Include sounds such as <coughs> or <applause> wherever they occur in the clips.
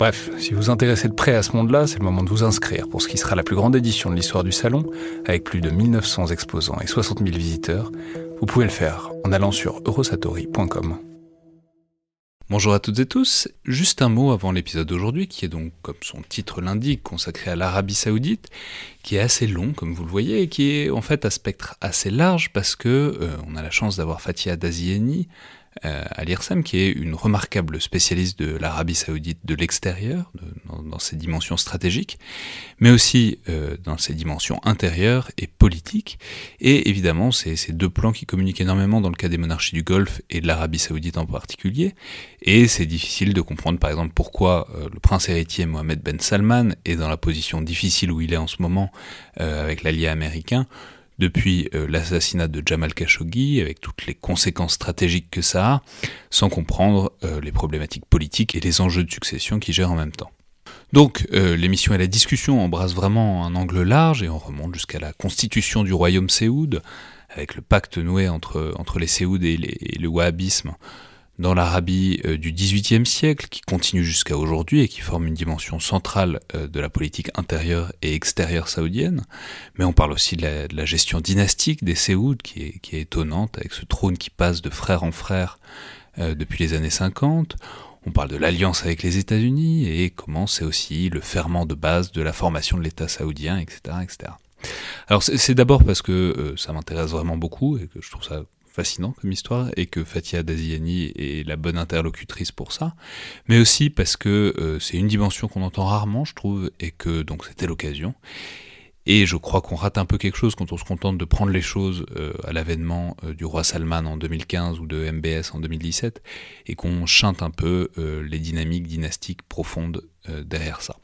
Bref, si vous vous intéressez de près à ce monde-là, c'est le moment de vous inscrire pour ce qui sera la plus grande édition de l'histoire du salon, avec plus de 1900 exposants et 60 000 visiteurs, vous pouvez le faire en allant sur eurosatori.com. Bonjour à toutes et tous, juste un mot avant l'épisode d'aujourd'hui qui est donc, comme son titre l'indique, consacré à l'Arabie Saoudite, qui est assez long comme vous le voyez et qui est en fait à spectre assez large parce que euh, on a la chance d'avoir Fatia Dazieni, à l'IRSEM, qui est une remarquable spécialiste de l'Arabie saoudite de l'extérieur, dans, ses dimensions stratégiques, mais aussi euh, dans ses dimensions intérieures et politiques. Et évidemment, c'est ces deux plans qui communiquent énormément dans le cas des monarchies du Golfe et de l'Arabie saoudite en particulier. Et c'est difficile de comprendre, par exemple, pourquoi euh, le prince héritier Mohamed Ben Salman est dans la position difficile où il est en ce moment avec l'allié américain depuis euh, l'assassinat de Jamal Khashoggi, avec toutes les conséquences stratégiques que ça a, sans comprendre euh, les problématiques politiques et les enjeux de succession qui gèrent en même temps. Donc euh, l'émission et la discussion embrassent vraiment un angle large et on remonte jusqu'à la constitution du royaume Séoud, avec le pacte noué entre, les Séouds et, et le wahhabisme dans l'Arabie euh, du XVIIIe siècle, qui continue jusqu'à aujourd'hui et qui forme une dimension centrale euh, de la politique intérieure et extérieure saoudienne. Mais on parle aussi de la, gestion dynastique des Séouds, qui est, étonnante, avec ce trône qui passe de frère en frère euh, depuis les années 50. On parle de l'alliance avec les États-Unis et comment c'est aussi le ferment de base de la formation de l'État saoudien, etc. etc. Alors c'est d'abord parce que ça m'intéresse vraiment beaucoup et que je trouve ça fascinant comme histoire et que Fatia Daziani est la bonne interlocutrice pour ça, mais aussi parce que euh, c'est une dimension qu'on entend rarement, je trouve, et que donc c'était l'occasion. Et je crois qu'on rate un peu quelque chose quand on se contente de prendre les choses euh, à l'avènement euh, du roi Salman en 2015 ou de MBS en 2017, et qu'on chante un peu les dynamiques dynastiques profondes derrière ça.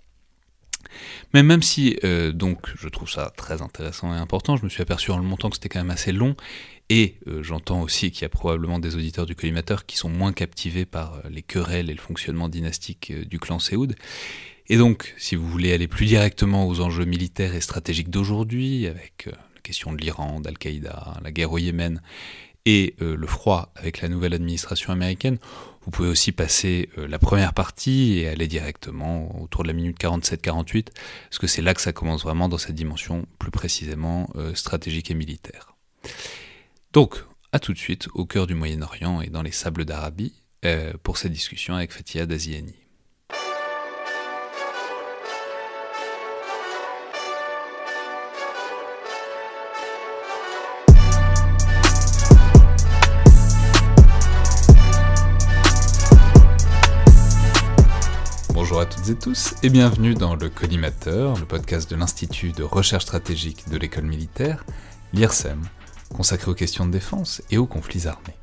Mais même si donc je trouve ça très intéressant et important, je me suis aperçu en le montant que c'était quand même assez long et euh, j'entends aussi qu'il y a probablement des auditeurs du collimateur qui sont moins captivés par euh, les querelles et le fonctionnement dynastique euh, du clan Séoud. Et donc, si vous voulez aller plus directement aux enjeux militaires et stratégiques d'aujourd'hui, avec la question de l'Iran, d'Al-Qaïda, la guerre au Yémen, et le froid avec la nouvelle administration américaine, vous pouvez aussi passer la première partie et aller directement autour de la minute 47-48, parce que c'est là que ça commence vraiment dans cette dimension plus précisément stratégique et militaire. Donc, à tout de suite, au cœur du Moyen-Orient et dans les sables d'Arabie, euh, pour cette discussion avec Fatia Daziani. Et tous et bienvenue dans le Collimateur, le podcast de l'Institut de recherche stratégique de l'école militaire, l'IRSEM, consacré aux questions de défense et aux conflits armés.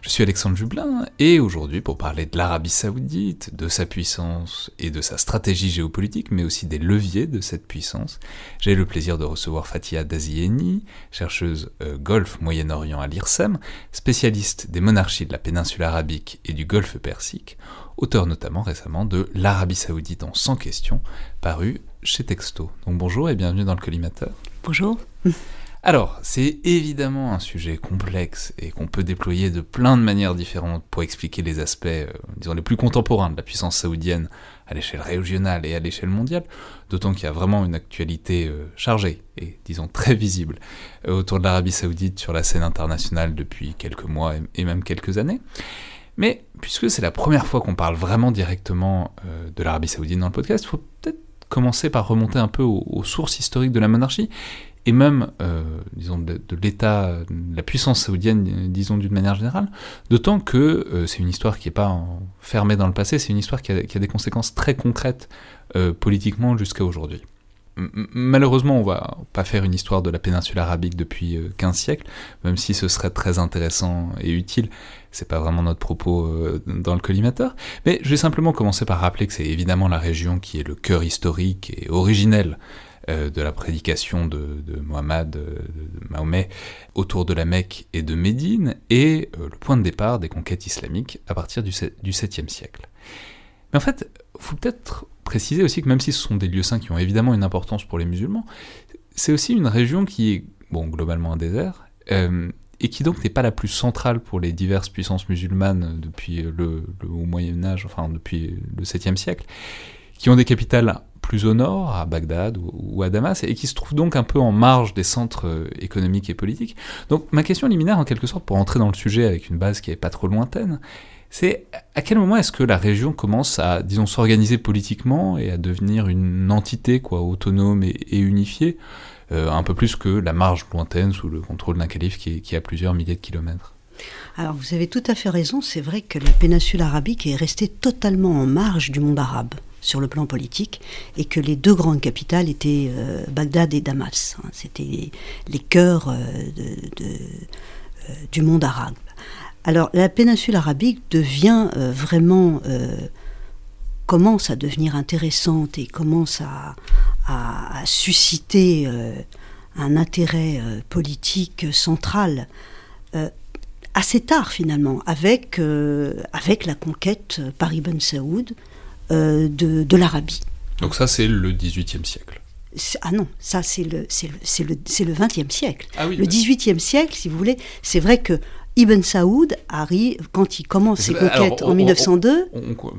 Je suis Alexandre Jublin et aujourd'hui pour parler de l'Arabie saoudite, de sa puissance et de sa stratégie géopolitique, mais aussi des leviers de cette puissance, j'ai le plaisir de recevoir Fatia Dazieni, chercheuse euh, Golfe Moyen-Orient à l'IRSEM, spécialiste des monarchies de la péninsule arabique et du Golfe Persique, auteur notamment récemment de L'Arabie saoudite en 100 questions, paru chez Texto. Donc bonjour et bienvenue dans le collimateur. Bonjour. <laughs> Alors, c'est évidemment un sujet complexe et qu'on peut déployer de plein de manières différentes pour expliquer les aspects, euh, disons, les plus contemporains de la puissance saoudienne à l'échelle régionale et à l'échelle mondiale, d'autant qu'il y a vraiment une actualité euh, chargée et, disons, très visible euh, autour de l'Arabie saoudite sur la scène internationale depuis quelques mois et, même quelques années. Mais puisque c'est la première fois qu'on parle vraiment directement de l'Arabie saoudite dans le podcast, il faut peut-être commencer par remonter un peu aux sources historiques de la monarchie et même, euh, disons, de, l'État, de la puissance saoudienne, disons d'une manière générale, d'autant que euh, c'est une histoire qui n'est pas fermée dans le passé, c'est une histoire qui a, des conséquences très concrètes euh, politiquement jusqu'à aujourd'hui. malheureusement, on va pas faire une histoire de la péninsule arabique depuis 15 siècles, même si ce serait très intéressant et utile. C'est pas vraiment notre propos dans le collimateur. Mais je vais simplement commencer par rappeler que c'est évidemment la région qui est le cœur historique et originel euh, de la prédication de, Mohammed, euh, de Mahomet, autour de la Mecque et de Médine, et euh, le point de départ des conquêtes islamiques à partir du, 7e siècle. Mais en fait, faut peut-être préciser aussi que même si ce sont des lieux saints qui ont évidemment une importance pour les musulmans, c'est aussi une région qui est, bon, globalement un désert, et qui donc n'est pas la plus centrale pour les diverses puissances musulmanes depuis le, Moyen Âge, enfin depuis le 7e siècle, qui ont des capitales plus au nord, à Bagdad ou, à Damas, et qui se trouve donc un peu en marge des centres euh, économiques et politiques. Donc ma question liminaire, en quelque sorte, pour entrer dans le sujet avec une base qui n'est pas trop lointaine, c'est à quel moment est-ce que la région commence à, disons, s'organiser politiquement et à devenir une entité quoi, autonome et, unifiée, un peu plus que la marge lointaine sous le contrôle d'un calife qui, a plusieurs milliers de kilomètres alors vous avez tout à fait raison, c'est vrai que la péninsule arabique est restée totalement en marge du monde arabe sur le plan politique, et que les deux grandes capitales étaient euh, Bagdad et Damas. Hein. C'était les, cœurs euh, euh, du monde arabe. Alors la péninsule arabique devient vraiment, commence à devenir intéressante et commence à, à susciter un intérêt politique central assez tard finalement, avec, avec la conquête par Ibn Saoud euh, de, l'Arabie. Donc ça, c'est le XVIIIe siècle. Ah non, ça c'est le, c'est le, le, le 20e siècle. Ah le XVIIIe siècle, si vous voulez, c'est vrai que Ibn Saoud arrive, quand il commence ses conquêtes en 1902.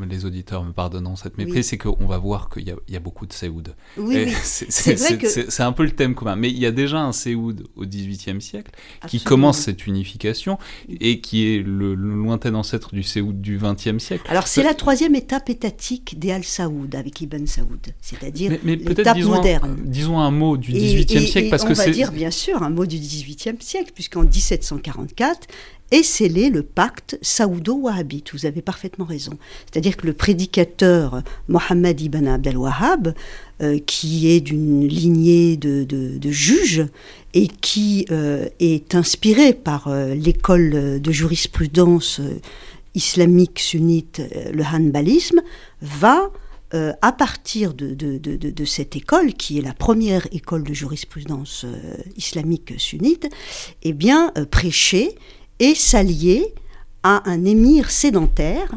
les auditeurs me pardonneront cette méprise, c'est qu'on va voir qu'il y, a beaucoup de Saoud. Oui, oui. <laughs> C'est un peu le thème commun. Mais il y a déjà un Saoud au XVIIIe siècle qui commence cette unification et qui est le, lointain ancêtre du Saoud du XXe siècle. Alors c'est la troisième étape étatique des Al-Saoud avec Ibn Saoud, c'est-à-dire l'étape moderne. disons un mot du XVIIIe siècle parce que c'est. On va dire bien sûr un mot du XVIIIe siècle, puisqu'en 1744, est scellé le pacte saoudo-wahhabite. Vous avez parfaitement raison. C'est-à-dire que le prédicateur Mohammed ibn Abdel Wahhab, euh, qui est d'une lignée de, juges et qui euh, est inspiré par euh, l'école de jurisprudence islamique sunnite, le hanbalisme, va à partir de, cette école, qui est la première école de jurisprudence islamique sunnite, eh bien, prêcher et s'allier à un émir sédentaire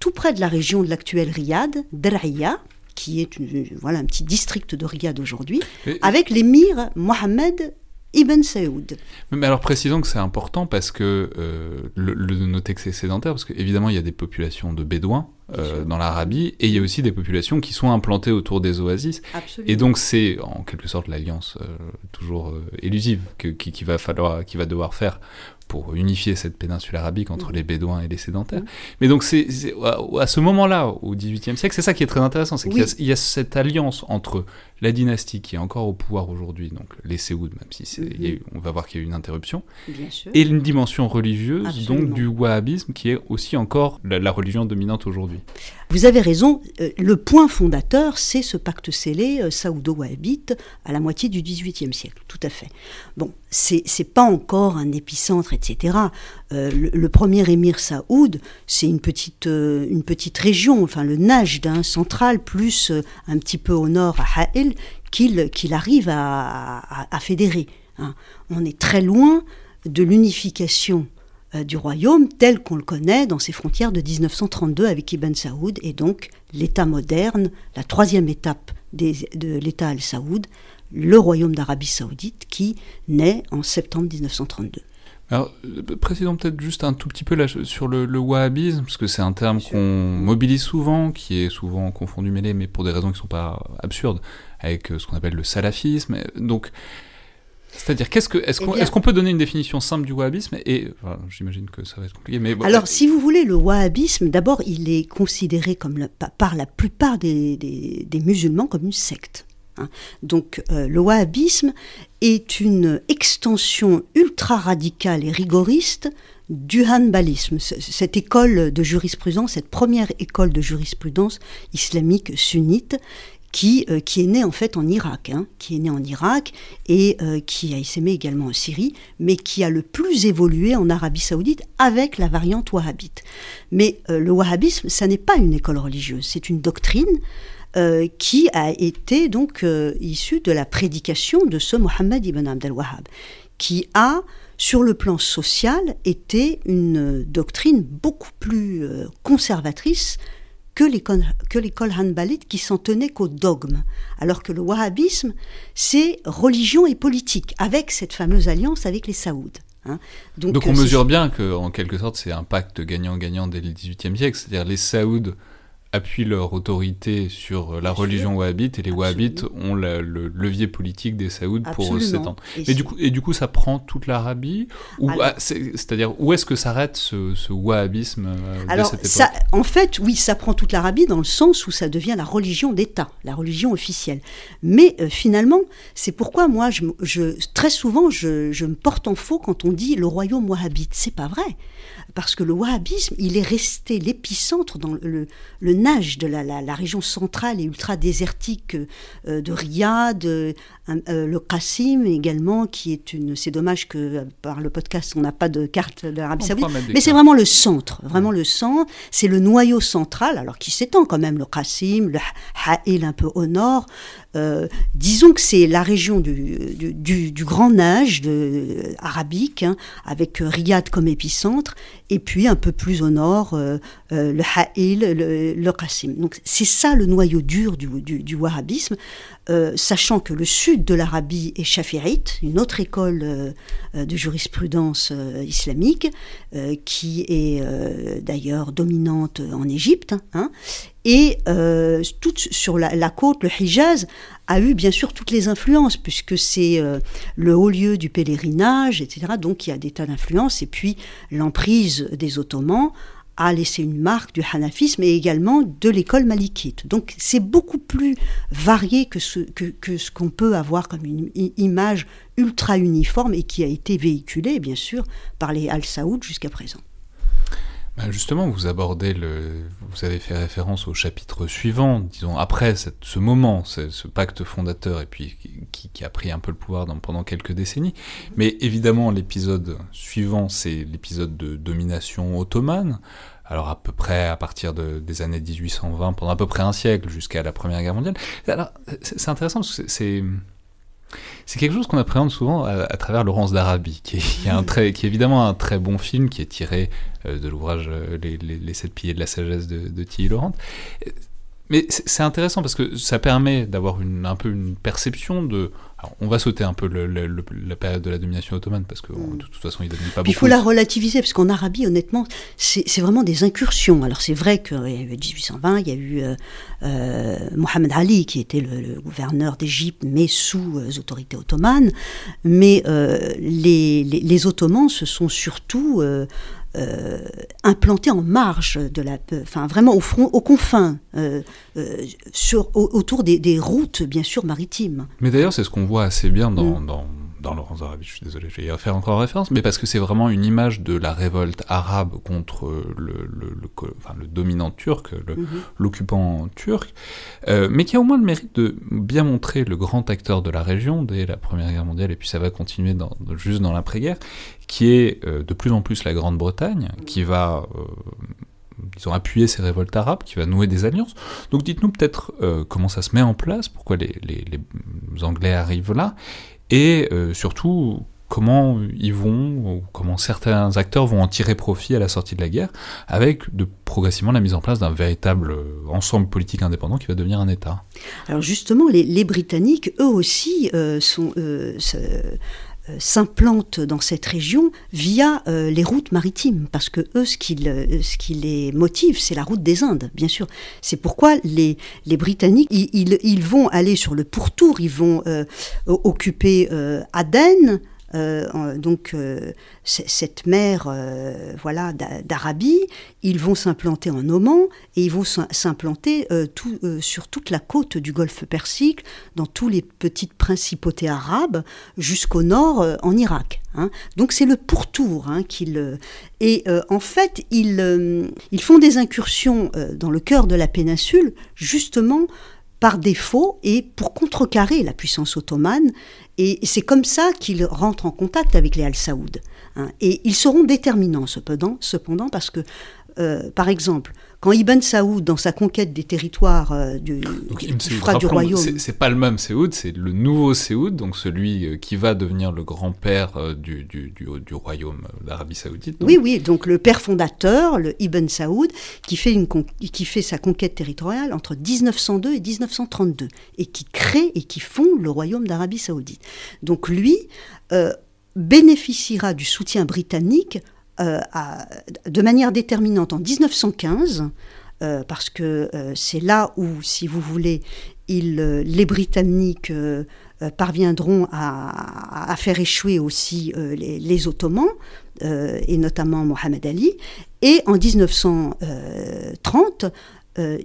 tout près de la région de l'actuel Riyad, Draya, qui est voilà, un petit district de Riyad aujourd'hui, avec l'émir Mohammed Ibn Saoud. Mais alors précisons que c'est important parce que euh, le, le, noter que c'est sédentaire, parce qu'évidemment il y a des populations de bédouins euh, dans l'Arabie et il y a aussi des populations qui sont implantées autour des oasis. Et donc c'est en quelque sorte l'alliance euh, toujours élusive que, qui, qui, va falloir, qui va devoir faire pour unifier cette péninsule arabique entre mm. les Bédouins et les sédentaires. Mm. Mais donc c'est à, ce moment-là, au XVIIIe siècle, c'est ça qui est très intéressant, c'est qu'il y, a cette alliance entre la dynastie qui est encore au pouvoir aujourd'hui, donc les Séouds, même si mm-hmm. on va voir qu'il y a eu une interruption, et une dimension religieuse, donc du wahhabisme, qui est aussi encore la, religion dominante aujourd'hui. Vous avez raison, euh, le point fondateur, c'est ce pacte scellé euh, saoudo-wahhabite à la moitié du XVIIIe siècle, tout à fait. Bon, c'est pas encore un épicentre, etc. Euh, le, premier émir Saoud, c'est une petite, une petite région, enfin le Najd d'un central, plus un petit peu au nord à Ha'il, qu'il arrive à, fédérer. Hein. On est très loin de l'unification euh, du royaume tel qu'on le connaît dans ses frontières de 1932 avec Ibn Saoud et donc l'État moderne, la troisième étape de l'État al-Saoud, le royaume d'Arabie saoudite qui naît en septembre 1932. Alors, euh, précisons peut-être juste un tout petit peu là, sur le, wahhabisme, parce que c'est un terme qu'on mobilise souvent, qui est souvent confondu, mêlé, mais pour des raisons qui ne sont pas absurdes, avec euh, ce qu'on appelle le salafisme. Donc, c'est-à-dire, qu'est-ce que, est-ce, eh qu'on, peut donner une définition simple du wahhabisme Et j'imagine que ça va être compliqué. Mais Alors, si vous voulez, le wahhabisme, d'abord, il est considéré comme par la plupart des, des, musulmans comme une secte. Hein. Donc, euh, le wahhabisme est une extension ultra radicale et rigoriste du hanbalisme, cette école de jurisprudence, cette première école de jurisprudence islamique sunnite, qui, euh, qui est né en fait en Irak, hein, qui est né en Irak et euh, qui a essaimé également en Syrie, mais qui a le plus évolué en Arabie saoudite avec la variante wahhabite. Mais le wahhabisme, ça n'est pas une école religieuse, c'est une doctrine qui a été donc issue de la prédication de ce Mohammed ibn Abdel Wahhab, qui a sur le plan social été une doctrine beaucoup plus conservatrice que l'école hanbalite qui s'en tenait qu'au dogme, alors que le wahhabisme, c'est religion et politique, avec cette fameuse alliance avec les Saouds. Hein. Donc, on euh, mesure bien qu'en quelque sorte c'est un pacte gagnant-gagnant dès le XVIIIe siècle, c'est-à-dire les Saouds appuient leur autorité sur la religion wahhabite et les wahhabites ont le levier politique des Saouds pour s'étendre. Et, du coup, et du coup, ça prend toute l'Arabie ou ah, C'est-à-dire, où est-ce que s'arrête ce, ce, wahhabisme euh, alors, ça, En fait, oui, ça prend toute l'Arabie dans le sens où ça devient la religion d'État, la religion officielle. Mais euh, finalement, c'est pourquoi moi, je, je très souvent, je, je, me porte en faux quand on dit le royaume wahhabite. C'est pas vrai parce que le wahhabisme, il est resté l'épicentre dans le, le nage de la, la, région centrale et ultra-désertique euh, de Riyad, euh, le Qassim également, qui est une... C'est dommage que euh, par le podcast, on n'a pas de carte de l'Arabie Saoudite, mais c'est vraiment le centre, vraiment le centre, c'est le noyau central, alors qui s'étend quand même, le Qassim, le Ha'il un peu au nord, euh, disons que c'est la région du, du, grand âge de, arabique, hein, avec Riyad comme épicentre, et puis un peu plus au nord, euh, euh, le Ha'il, le, Qassim. Donc c'est ça le noyau dur du, wahhabisme, sachant que le sud de l'Arabie est chafirite, une autre école de jurisprudence islamique, qui est d'ailleurs dominante en Égypte, hein, et euh, sur la, côte, le Hijaz a eu bien sûr toutes les influences, puisque c'est euh, le haut lieu du pèlerinage, etc. Donc il y a des tas d'influences. Et puis l'emprise des Ottomans a laissé une marque du hanafisme et également de l'école malikite. Donc c'est beaucoup plus varié que ce que, ce qu'on peut avoir comme une image ultra uniforme et qui a été véhiculée bien sûr par les Al-Saoud jusqu'à présent. Bah, justement, vous abordez le, vous avez fait référence au chapitre suivant, disons après ce moment, ce pacte fondateur et puis qui, a pris un peu le pouvoir pendant quelques décennies. Mais évidemment, l'épisode suivant, c'est l'épisode de domination ottomane. Alors à peu près à partir des années 1820, pendant à peu près un siècle jusqu'à la Première Guerre mondiale. c'est intéressant parce que c'est c'est quelque chose qu'on appréhende souvent à, travers Laurence d'Arabie, qui, qui est évidemment un très bon film, qui est tiré euh, de l'ouvrage euh, les, sept piliers de la sagesse de, de Tilly Laurent. Mais c'est intéressant parce que ça permet d'avoir un peu une perception de on va sauter un peu la période de la domination ottomane parce que mm. de toute façon il ne pas beaucoup. Il faut la relativiser parce qu'en Arabie, honnêtement, c'est vraiment des incursions. Alors c'est vrai qu'en 1820, il y a eu euh, euh, Mohamed Ali qui était le, gouverneur d'Égypte, mais sous euh, autorité ottomane. Mais les, les, Ottomans se sont surtout euh, implanté en marge de la, enfin vraiment au front, aux confins, euh, euh, sur, autour des, routes bien sûr maritimes. Mais d'ailleurs, c'est ce qu'on voit assez bien dans, mm. dans, dans Laurence Arabi. Je suis désolé, je vais y faire encore référence, mais parce que c'est vraiment une image de la révolte arabe contre le, le, enfin, le dominant turc, mm-hmm. l'occupant turc, mais qui a au moins le mérite de bien montrer le grand acteur de la région dès la Première Guerre mondiale, et puis ça va continuer dans, juste dans l'après-guerre, qui est euh, de plus en plus la Grande-Bretagne, qui va euh, ils ont appuyé ces révoltes arabes, qui va nouer des alliances. Donc dites-nous peut-être euh, comment ça se met en place, pourquoi les, les, les Anglais arrivent là, et surtout comment ils vont, comment certains acteurs vont en tirer profit à la sortie de la guerre, avec de, progressivement la mise en place d'un véritable ensemble politique indépendant qui va devenir un État. Alors justement, les, Britanniques, eux aussi, sont, euh, s'implantent dans cette région via euh, les routes maritimes, parce que eux, ce qui, ce qui les motive, c'est la route des Indes, bien sûr. C'est pourquoi les, Britanniques, ils, vont aller sur le pourtour, ils vont euh, occuper Aden, euh, donc euh, cette mer euh, voilà d'Arabie, ils vont s'implanter en Oman et ils vont s'implanter sur toute la côte du Golfe Persique, dans toutes les petites principautés arabes, jusqu'au nord en Irak. Hein. Donc c'est le pourtour hein, qu'ils et en fait ils, ils font des incursions dans le cœur de la péninsule justement par défaut et pour contrecarrer la puissance ottomane. Et c'est comme ça qu'il rentre en contact avec les Al-Saoud. Hein. Et ils seront déterminants cependant, cependant parce que, euh, par exemple, quand Ibn Saoud, dans sa conquête des territoires euh, du, donc, du, royaume... C'est pas le même Saoud, c'est le nouveau Saoud, donc celui euh, qui va devenir le grand-père euh, du, du, du, royaume d'Arabie Saoudite. Oui, oui, donc le père fondateur, le Ibn Saoud, qui fait, une qui fait sa conquête territoriale entre 1902 et 1932, et qui crée et qui fonde le royaume d'Arabie Saoudite. Donc lui bénéficiera du soutien britannique euh, de manière déterminante en 1915, euh, parce que euh, c'est là où, si vous voulez, les Britanniques parviendront à, faire échouer aussi les, Ottomans, et notamment Mohamed Ali. Et en 1930, euh,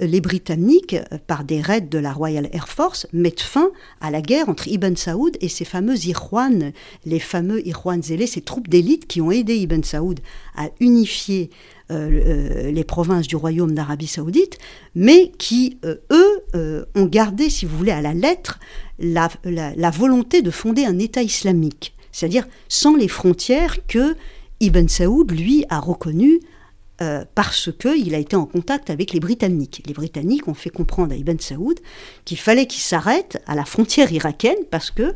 les Britanniques, euh, par des raids de la Royal Air Force, mettent fin à la guerre entre Ibn Saoud et ses fameux Irwan, les fameux Irwan zélés, ces troupes d'élite qui ont aidé Ibn Saoud à unifier euh, les provinces du royaume d'Arabie saoudite, mais qui, eux, ont gardé, si vous voulez, à la lettre, la, la volonté de fonder un État islamique, c'est-à-dire sans les frontières que Ibn Saoud, lui, a reconnues euh, parce qu'il a été en contact avec les Britanniques. Les Britanniques ont fait comprendre à Ibn Saoud qu'il fallait qu'il s'arrête à la frontière irakienne parce que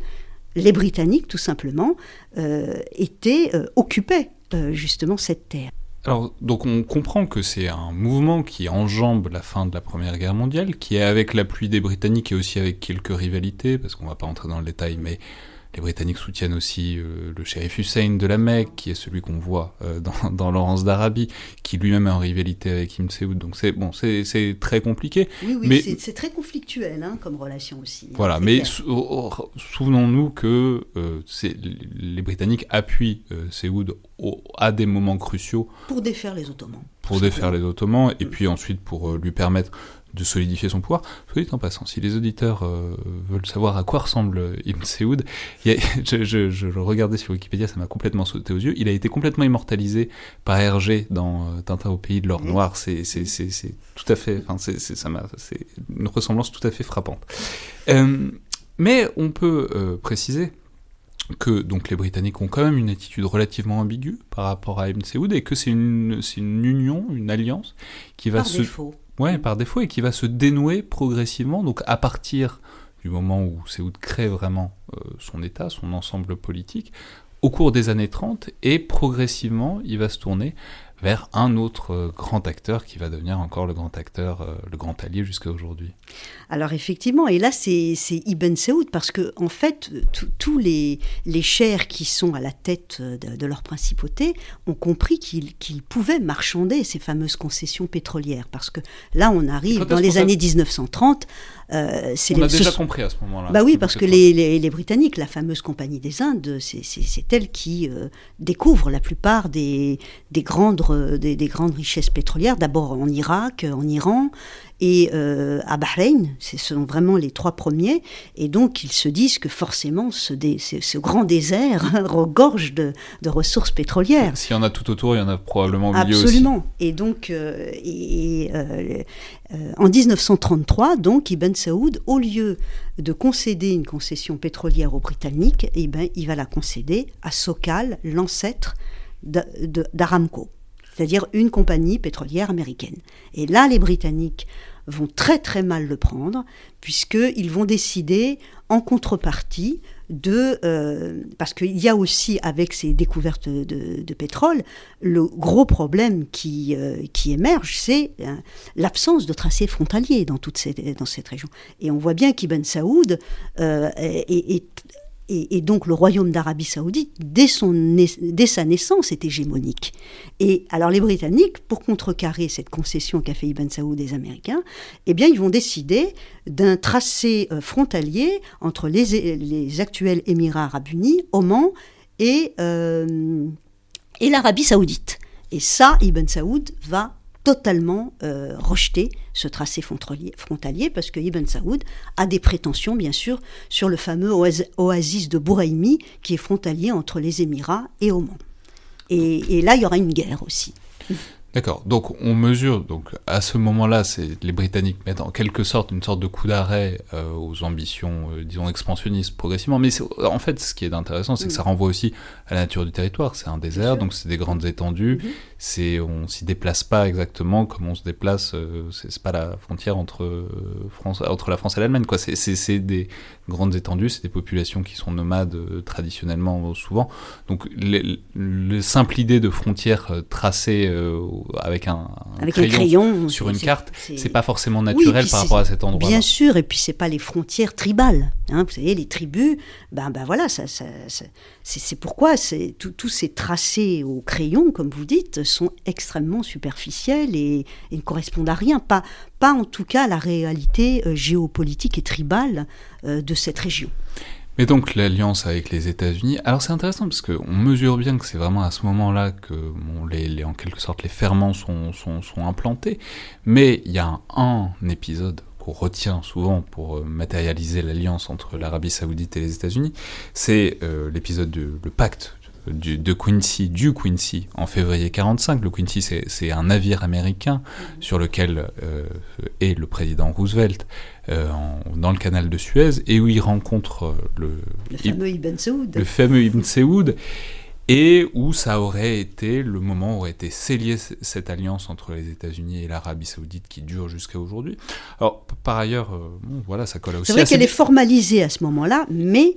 les Britanniques, tout simplement, euh, étaient, euh, occupaient justement cette terre. Alors, donc on comprend que c'est un mouvement qui enjambe la fin de la Première Guerre mondiale, qui est avec l'appui des Britanniques et aussi avec quelques rivalités, parce qu'on ne va pas entrer dans le détail, mais les Britanniques soutiennent aussi euh, le shérif Hussein de la Mecque, qui est celui qu'on voit euh, <laughs> dans, dans Laurence d'Arabie, qui lui-même est en rivalité avec Ibn Saoud. Donc c'est bon, c'est très compliqué. Oui, oui, mais c'est très conflictuel hein, comme relation aussi. Hein, voilà, mais souvenons-nous que euh, les Britanniques appuient Saoud à des moments cruciaux pour défaire les Ottomans. Pour défaire les Ottomans, et puis ensuite pour lui permettre de solidifier son pouvoir. Soit dit en passant, si les auditeurs euh, veulent savoir à quoi ressemble Ibn Saoud, <laughs> je, le regardais sur Wikipédia, ça m'a complètement sauté aux yeux. Il a été complètement immortalisé par Hergé dans euh, Tintin au pays de l'or noir. C'est tout à fait, enfin, c'est une ressemblance tout à fait frappante. Euh, mais on peut préciser que donc les Britanniques ont quand même une attitude relativement ambiguë par rapport à Ibn Saoud et que c'est une, une union, une alliance qui va par se défaut. Ouais, par défaut, et qui va se dénouer progressivement, donc à partir du moment où Séoud crée vraiment euh, son État, son ensemble politique, au cours des années 30, et progressivement, il va se tourner vers un autre euh, grand acteur qui va devenir encore le grand acteur, euh, le grand allié jusqu'à aujourd'hui. Alors effectivement, et là c'est Ibn Saoud, parce que en fait, tous les, les chers qui sont à la tête de, leur principauté ont compris qu'ils pouvaient marchander ces fameuses concessions pétrolières, parce que là on arrive dans les années 1930 euh, On a déjà compris à ce moment-là. Bah oui, parce que les, Britanniques, la fameuse Compagnie des Indes, c'est elle qui euh, découvre la plupart des, grandes, des, grandes richesses pétrolières, d'abord en Irak, en Iran, et euh, à Bahreïn, ce sont vraiment les trois premiers, et donc ils se disent que forcément ce, ce, grand désert <laughs> regorge de, ressources pétrolières. S'il y en a tout autour, il y en a probablement au milieu aussi. Absolument. Et donc, euh, et, euh, en 1933, donc Ibn Saoud, au lieu de concéder une concession pétrolière aux Britanniques, eh ben, il va la concéder à Sokal, l'ancêtre d'Aramco c'est-à-dire une compagnie pétrolière américaine. Et là, les Britanniques vont très très mal le prendre, puisqu'ils vont décider en contrepartie de... Euh, parce qu'il y a aussi, avec ces découvertes de, pétrole, le gros problème qui, euh, qui émerge, c'est euh, l'absence de tracés frontaliers dans, toute dans cette région. Et on voit bien qu'Ibn Saoud est, est, et, donc le royaume d'Arabie saoudite, dès, son, dès sa naissance, est hégémonique. Et alors les Britanniques, pour contrecarrer cette concession qu'a fait Ibn Saoud des Américains, eh bien ils vont décider d'un tracé euh, frontalier entre les, les, actuels Émirats arabes unis, Oman et, euh, et l'Arabie saoudite. Et ça, Ibn Saoud va totalement euh, rejeté ce tracé frontalier parce que Ibn Saoud a des prétentions, bien sûr, sur le fameux oasis de Bouraïmi qui est frontalier entre les Émirats et Oman. Et, là, il y aura une guerre aussi. D'accord. Donc on mesure. Donc à ce moment-là, c'est les Britanniques mettent en quelque sorte une sorte de coup d'arrêt euh, aux ambitions, euh, disons expansionnistes progressivement. Mais en fait, ce qui est intéressant, c'est que ça mm. renvoie aussi à la nature du territoire. C'est un désert, donc c'est des grandes étendues. Mm-hmm. C'est on s'y déplace pas exactement comme on se déplace. Euh, c'est pas la frontière entre France, entre la France et l'Allemagne. Quoi. C'est des grandes étendues. C'est des populations qui sont nomades traditionnellement souvent. Donc le simple idée de frontières tracées avec un, crayon, sur une carte, c'est pas forcément naturel par rapport à cet endroit. Bien sûr, et puis c'est pas les frontières tribales. Hein, vous savez, les tribus, ben, ben voilà, ça, c'est pourquoi tous ces tracés au crayon, comme vous dites, sont extrêmement superficiels et, et, ne correspondent à rien, pas, pas en tout cas à la réalité euh, géopolitique et tribale euh, de cette région. Mais donc l'alliance avec les États-Unis, alors c'est intéressant parce qu'on mesure bien que c'est vraiment à ce moment-là que les, en quelque sorte les ferments sont, sont, implantés, mais il y a un, épisode qu'on retient souvent pour euh, matérialiser l'alliance entre l'Arabie saoudite et les États-Unis, c'est euh, l'épisode du le pacte du, de Quincy, du Quincy, en février 45. Le Quincy, c'est un navire américain sur lequel euh, est le président Roosevelt euh, dans le canal de Suez et où il rencontre euh, le, le fameux Ibn Saoud. Le fameux Ibn Saoud et où ça aurait été le moment où aurait été scellé cette alliance entre les États-Unis et l'Arabie Saoudite qui dure jusqu'à aujourd'hui. Alors par ailleurs, voilà, ça colle aussi. C'est vrai qu'elle est formalisée à ce moment-là, mais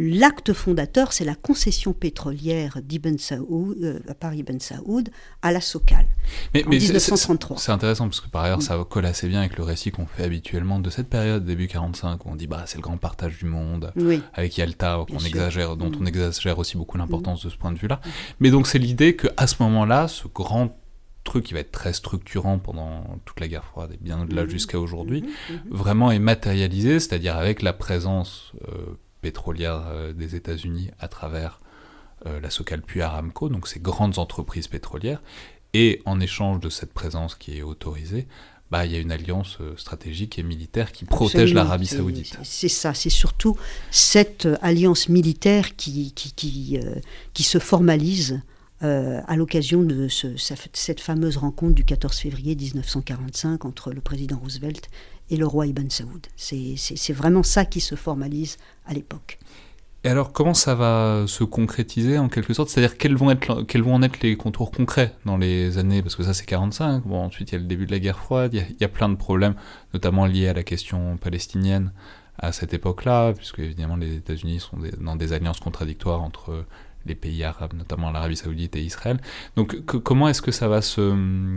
L'acte fondateur, c'est la concession pétrolière d'Ibn Saoud, euh, par Ibn Saoud à la Socal mais, en 1933. C'est intéressant parce que par ailleurs, ça colle assez bien avec le récit qu'on fait habituellement de cette période, début 45, où on dit bah c'est le grand partage du monde, avec Yalta, qu'on exagère, dont on mm. exagère aussi beaucoup l'importance de ce point de vue-là. Mm. Mais donc c'est l'idée qu'à ce moment-là, ce grand truc qui va être très structurant pendant toute la guerre froide et bien au-delà mm. jusqu'à aujourd'hui, vraiment est matérialisé, c'est-à-dire avec la présence euh, pétrolière euh, des États-Unis à travers euh, la Socal puis Aramco, donc ces grandes entreprises pétrolières. Et en échange de cette présence qui est autorisée, bah, il y a une alliance euh, stratégique et militaire qui protège l'Arabie saoudite. C'est ça, c'est surtout cette alliance militaire qui, qui, qui, qui se formalise à l'occasion de cette fameuse rencontre du 14 février 1945 entre le président Roosevelt et le roi Ibn Saoud. C'est vraiment ça qui se formalise à l'époque. Et alors, comment ça va se concrétiser en quelque sorte? C'est-à-dire, quels vont, quels vont en être les contours concrets dans les années? Parce que ça, c'est 45. Bon, ensuite, il y a le début de la guerre froide. Il y, a, plein de problèmes, notamment liés à la question palestinienne à cette époque-là, puisque évidemment, les États-Unis sont dans des alliances contradictoires entre les pays arabes, notamment l'Arabie saoudite et Israël. Donc, comment est-ce que ça va se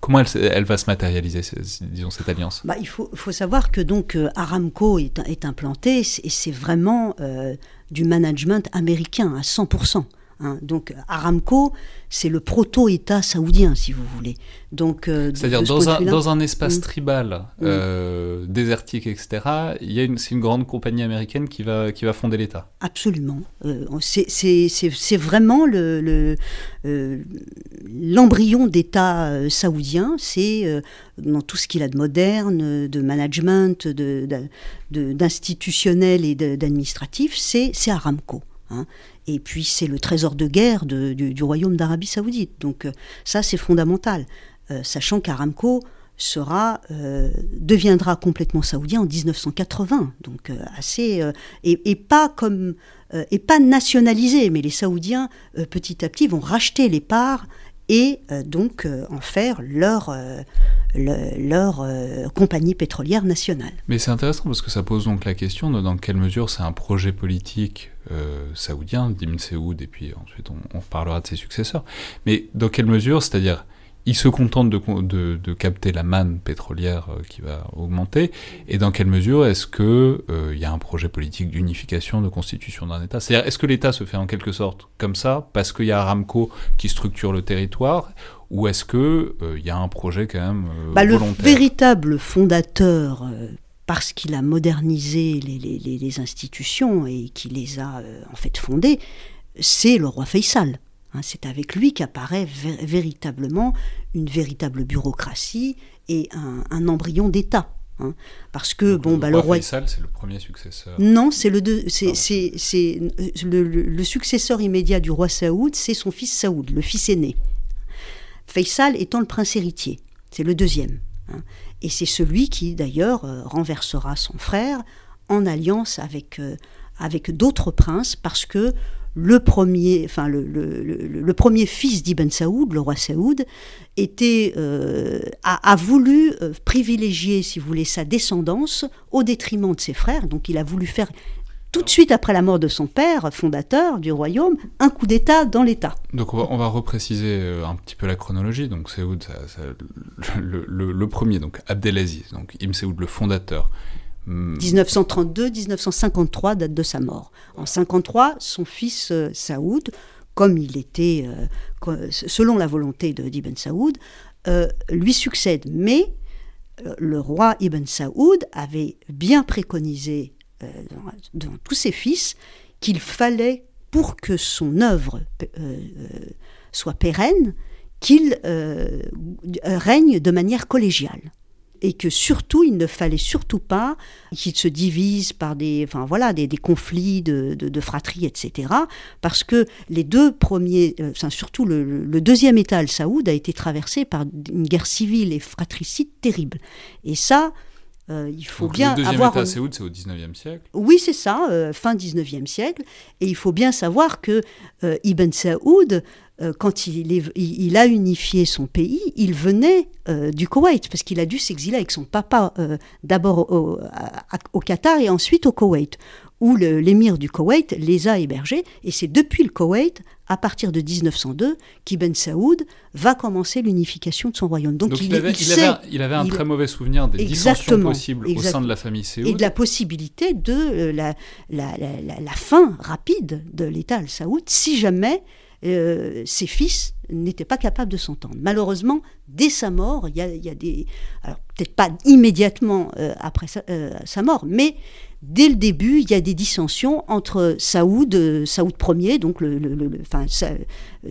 comment elle, va se matérialiser, disons, cette alliance? Bah, Il faut, savoir que donc euh, Aramco est, implanté et c'est vraiment euh, du management américain à 100%. Hein. Donc Aramco, c'est le proto-État saoudien, si vous voulez. Donc, euh, c'est-à-dire dans, un, dans un espace mm. tribal, mm. euh, désertique, etc. Il y a une, c'est une grande compagnie américaine qui va qui va fonder l'État. Absolument. Euh, c'est, c'est, c'est, vraiment le, l'embryon d'État saoudien. C'est dans tout ce qu'il a de moderne, de management, de, d'institutionnel et d'administratif, c'est, c'est Aramco. Hein. Et puis c'est le trésor de guerre du, royaume d'Arabie saoudite. Donc euh, ça c'est fondamental, euh, sachant qu'Aramco sera euh, deviendra complètement saoudien en 1980, donc assez et, pas comme et pas nationalisé, mais les Saoudiens petit à petit vont racheter les parts et donc en faire leur leur compagnie pétrolière nationale. Mais c'est intéressant parce que ça pose donc la question de dans quelle mesure c'est un projet politique euh, saoudien, Saoud, et puis ensuite on, on, parlera de ses successeurs, mais dans quelle mesure, c'est-à-dire il se contente de, de, capter la manne pétrolière euh, qui va augmenter, et dans quelle mesure est-ce que euh, il y a un projet politique d'unification, de constitution d'un État? C'est-à-dire, est-ce que l'État se fait en quelque sorte comme ça, parce qu'il y a Aramco qui structure le territoire, ou est-ce que il euh, y a un projet quand même bah, Le véritable fondateur parce qu'il a modernisé les, les, les, institutions et qui les a en fait fondées, c'est le roi Faisal. Hein, c'est avec lui qu'apparaît véritablement une véritable bureaucratie et un, embryon d'État. Hein. parce que bon, le bah, le roi Faisal, c'est le premier successeur. Non, c'est le, c'est, le, successeur immédiat du roi Saoud, c'est son fils Saoud, le fils aîné. Faisal étant le prince héritier. C'est le deuxième. Hein. Et c'est celui qui, d'ailleurs, renversera son frère en alliance avec, avec d'autres princes, parce que le premier, fils d'Ibn Saoud, le roi Saoud, était, euh, a, voulu euh, privilégier, si vous voulez, sa descendance au détriment de ses frères. Donc il a voulu faire tout de suite après la mort de son père, fondateur du royaume, un coup d'État dans l'État. Donc on va, on va, repréciser euh, un petit peu la chronologie. Donc Saoud, le, premier, donc Abdelaziz, donc Ibn Saoud, le fondateur, 1932-1953, date de sa mort. En 53, son fils euh, Saoud, comme il était, euh, selon la volonté de d'Ibn Saoud, lui succède. Mais le roi Ibn Saoud avait bien préconisé dans, tous ses fils qu'il fallait, pour que son œuvre soit pérenne, qu'il règne de manière collégiale et que surtout il ne fallait surtout pas qu'il se divise par des, enfin voilà, des, conflits de, de, fratrie, etc. Parce que les deux premiers, euh, enfin, surtout le, deuxième État al-Saoud a été traversé par une guerre civile et fratricide terrible. Et ça, euh, il faut bien le deuxième avoir. État c'est au 19e siècle Oui, c'est ça, euh, fin 19e siècle. Et il faut bien savoir que Ibn Saoud euh, quand il, a unifié son pays, il venait euh, du Koweït, parce qu'il a dû s'exiler avec son papa, euh, d'abord au, Qatar et ensuite au Koweït, où l'émir du Koweït les a hébergés, et c'est depuis le Koweït, à partir de 1902, qu'Ibn Saoud va commencer l'unification de son royaume. Donc, il, avait, un très mauvais souvenir des dissensions possibles au sein de la famille Saoud. Et de la possibilité de la, la fin rapide de l'État al-Saoud, si jamais euh, ses fils n'étaient pas capables de s'entendre. Malheureusement, dès sa mort, il y a, des... Alors peut-être pas immédiatement euh, après euh, sa, mort, mais dès le début, il y a des dissensions entre Saoud, Saoud Ier, donc le, enfin,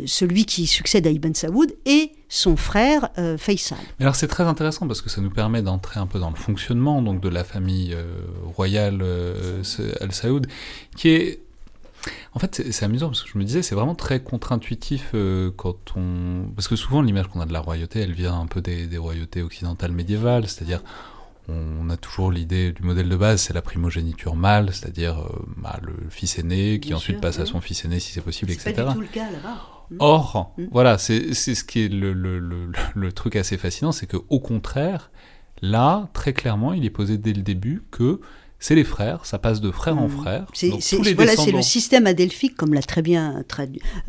celui qui succède à Ibn Saoud, et son frère Faisal. alors c'est très intéressant parce que ça nous permet d'entrer un peu dans le fonctionnement donc de la famille royale Al Saoud, qui est en fait, c'est amusant parce que je me disais, c'est vraiment très contre-intuitif euh, quand on. Parce que souvent, l'image qu'on a de la royauté, elle vient un peu des, royautés occidentales médiévales, c'est-à-dire on a toujours l'idée du modèle de base, c'est la primogéniture mâle, c'est-à-dire euh, bah, le fils aîné qui ensuite passe à son fils aîné si c'est possible, etc. C'est pas du tout le cas là-bas. Hmm. Or, hmm. voilà, c'est ce qui est le, le, le truc assez fascinant, c'est que au contraire, là, très clairement, il est posé dès le début que c'est les frères, ça passe de frère en mmh. frère. C'est le système adelphique, comme l'a très bien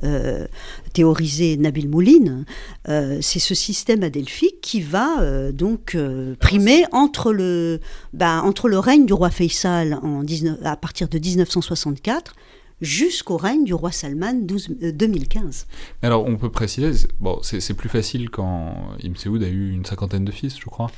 euh, théorisé Nabil Mouline. Euh, c'est ce système adelphique qui va euh, donc primer entre le, bah, entre le règne du roi Faisal en à partir de 1964 jusqu'au règne du roi Salman 2015. alors on peut préciser, bon, c'est plus facile quand Ibn Saoud a eu une cinquantaine de fils, je crois.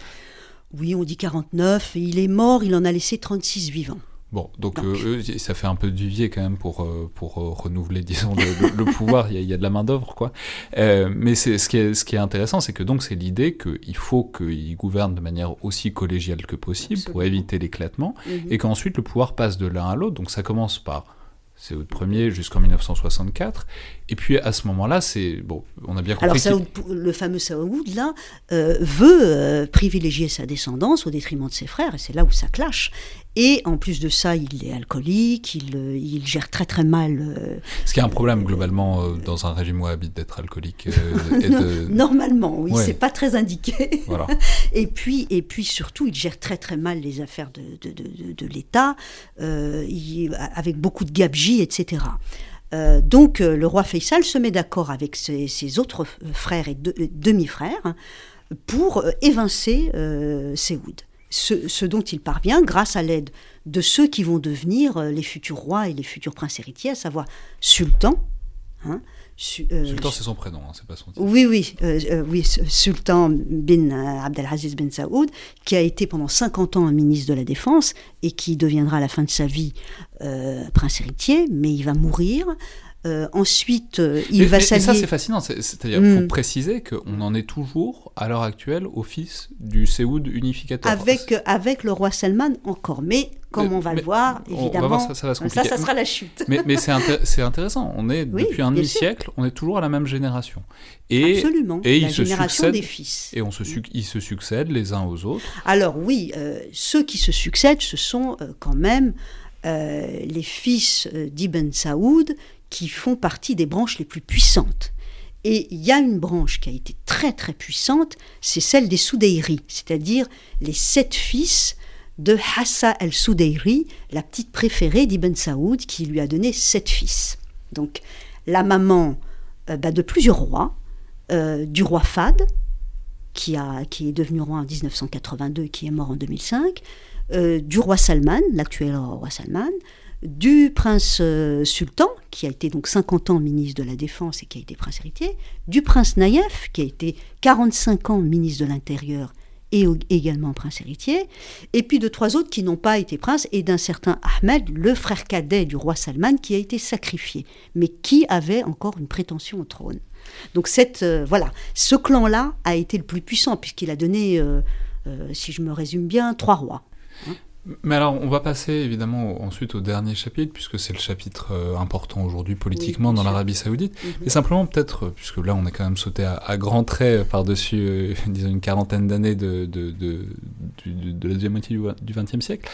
Oui, on dit 49, et il est mort, il en a laissé 36 vivants. Bon, donc, euh, ça fait un peu de vivier quand même pour, euh, pour euh, renouveler, <laughs> disons, le, pouvoir. Il y, a, de la main-d'œuvre, quoi. mais ce qui, est, ce qui est intéressant, c'est que donc c'est l'idée qu'il faut qu'il gouverne de manière aussi collégiale que possible pour éviter l'éclatement, mhm. et qu'ensuite le pouvoir passe de l'un à l'autre. Donc ça commence par Saoud Ier jusqu'en 1964. Et puis à ce moment-là, c'est bon, on a bien compris. Alors le fameux Saoud là euh, veut euh, privilégier sa descendance au détriment de ses frères, et c'est là où ça clash. Et en plus de ça, il est alcoolique, il, euh, il gère très très mal. Euh, Ce qui est un problème globalement euh, dans un régime wahhabite d'être alcoolique. <laughs> et de... Normalement, oui, c'est pas très indiqué. Voilà. <laughs> et, puis, et puis surtout, il gère très très mal les affaires de, de, de, de l'État, avec beaucoup de gabegie, etc. donc le roi Faisal se met d'accord avec ses, ses, autres frères et demi-frères pour évincer Séoud ce, dont il parvient grâce à l'aide de ceux qui vont devenir euh, les futurs rois et les futurs princes héritiers, à savoir Sultan. Hein, euh, Sultan, c'est son prénom, hein, c'est pas son titre. Oui, oui, euh, oui, Sultan bin Abdelaziz bin Saoud, qui a été pendant 50 ans un ministre de la Défense et qui deviendra à la fin de sa vie prince héritier, mais il va mourir. Euh, ensuite, euh, il va s'allier. ça, c'est fascinant. C'est-à-dire qu'il faut mm. préciser qu'on en est toujours, à l'heure actuelle, au fils du Séoud unificateur. Avec, avec le roi Salman encore. Mais, comme on va le voir, évidemment, ça, ça, ça, ça, sera la chute. Mais, mais c'est intéressant. On est, depuis un demi-siècle, on est toujours à la même génération. Et, Absolument. Et la ils génération se des fils. Et on se, ils se succèdent les uns aux autres. Alors oui, euh, ceux qui se succèdent, ce sont quand même les fils d'Ibn Saoud qui font partie des branches les plus puissantes. Et il y a une branche qui a été très très puissante, c'est celle des Soudeyri, c'est-à-dire les sept fils de Hassa el-Soudeyri, la petite préférée d'Ibn Saoud, qui lui a donné sept fils. Donc la maman euh, bah, de plusieurs rois, euh, du roi Fad, qui, a, qui est devenu roi en 1982 et qui est mort en 2005, euh, du roi Salman, l'actuel roi Salman, du prince euh, sultan, qui a été donc 50 ans ministre de la Défense et qui a été prince héritier, du prince Naïef, qui a été 45 ans ministre de l'Intérieur et également prince héritier, et puis de trois autres qui n'ont pas été princes, et d'un certain Ahmed, le frère cadet du roi Salman, qui a été sacrifié, mais qui avait encore une prétention au trône. Donc cette, euh, voilà, ce clan-là a été le plus puissant, puisqu'il a donné, euh, si je me résume bien, trois rois. Mais alors, on va passer évidemment ensuite au dernier chapitre, puisque c'est le chapitre euh, important aujourd'hui politiquement dans l'Arabie Saoudite. Et mhm. simplement, peut-être, euh, puisque là on est quand même sauté à, grands traits par-dessus, euh, <laughs> disons, une quarantaine d'années de, de, de, de, la deuxième moitié du XXe siècle.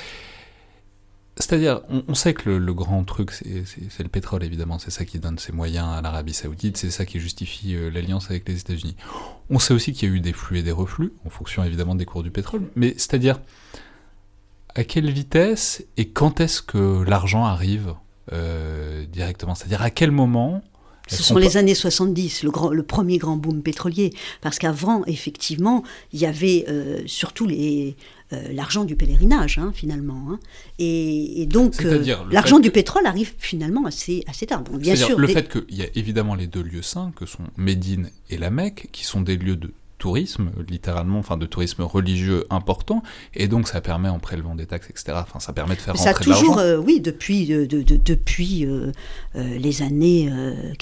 C'est-à-dire, on, sait que le, grand truc, c'est le pétrole, évidemment. C'est ça qui donne ses moyens à l'Arabie Saoudite, c'est ça qui justifie l'alliance avec les États-Unis. On sait aussi qu'il y a eu des flux et des reflux, en fonction évidemment des cours du pétrole. Mais c'est-à-dire, à quelle vitesse et quand est-ce que l'argent arrive euh, directement? C'est-à-dire à quel moment ce sont les années 70, le, grand, le premier grand boom pétrolier. Parce qu'avant, effectivement, il y avait euh, surtout les, euh, l'argent du pèlerinage, hein, finalement. Hein. Et, donc, l'argent du pétrole arrive finalement assez, assez tard. bien sûr, le fait qu'il y a évidemment les deux lieux saints, que sont Médine et la Mecque, qui sont des lieux de tourisme, littéralement, enfin de tourisme religieux important, et donc ça permet en prélevant des taxes, etc. Enfin, ça permet de faire ça rentrer toujours, euh, oui, depuis euh, de, depuis euh, les années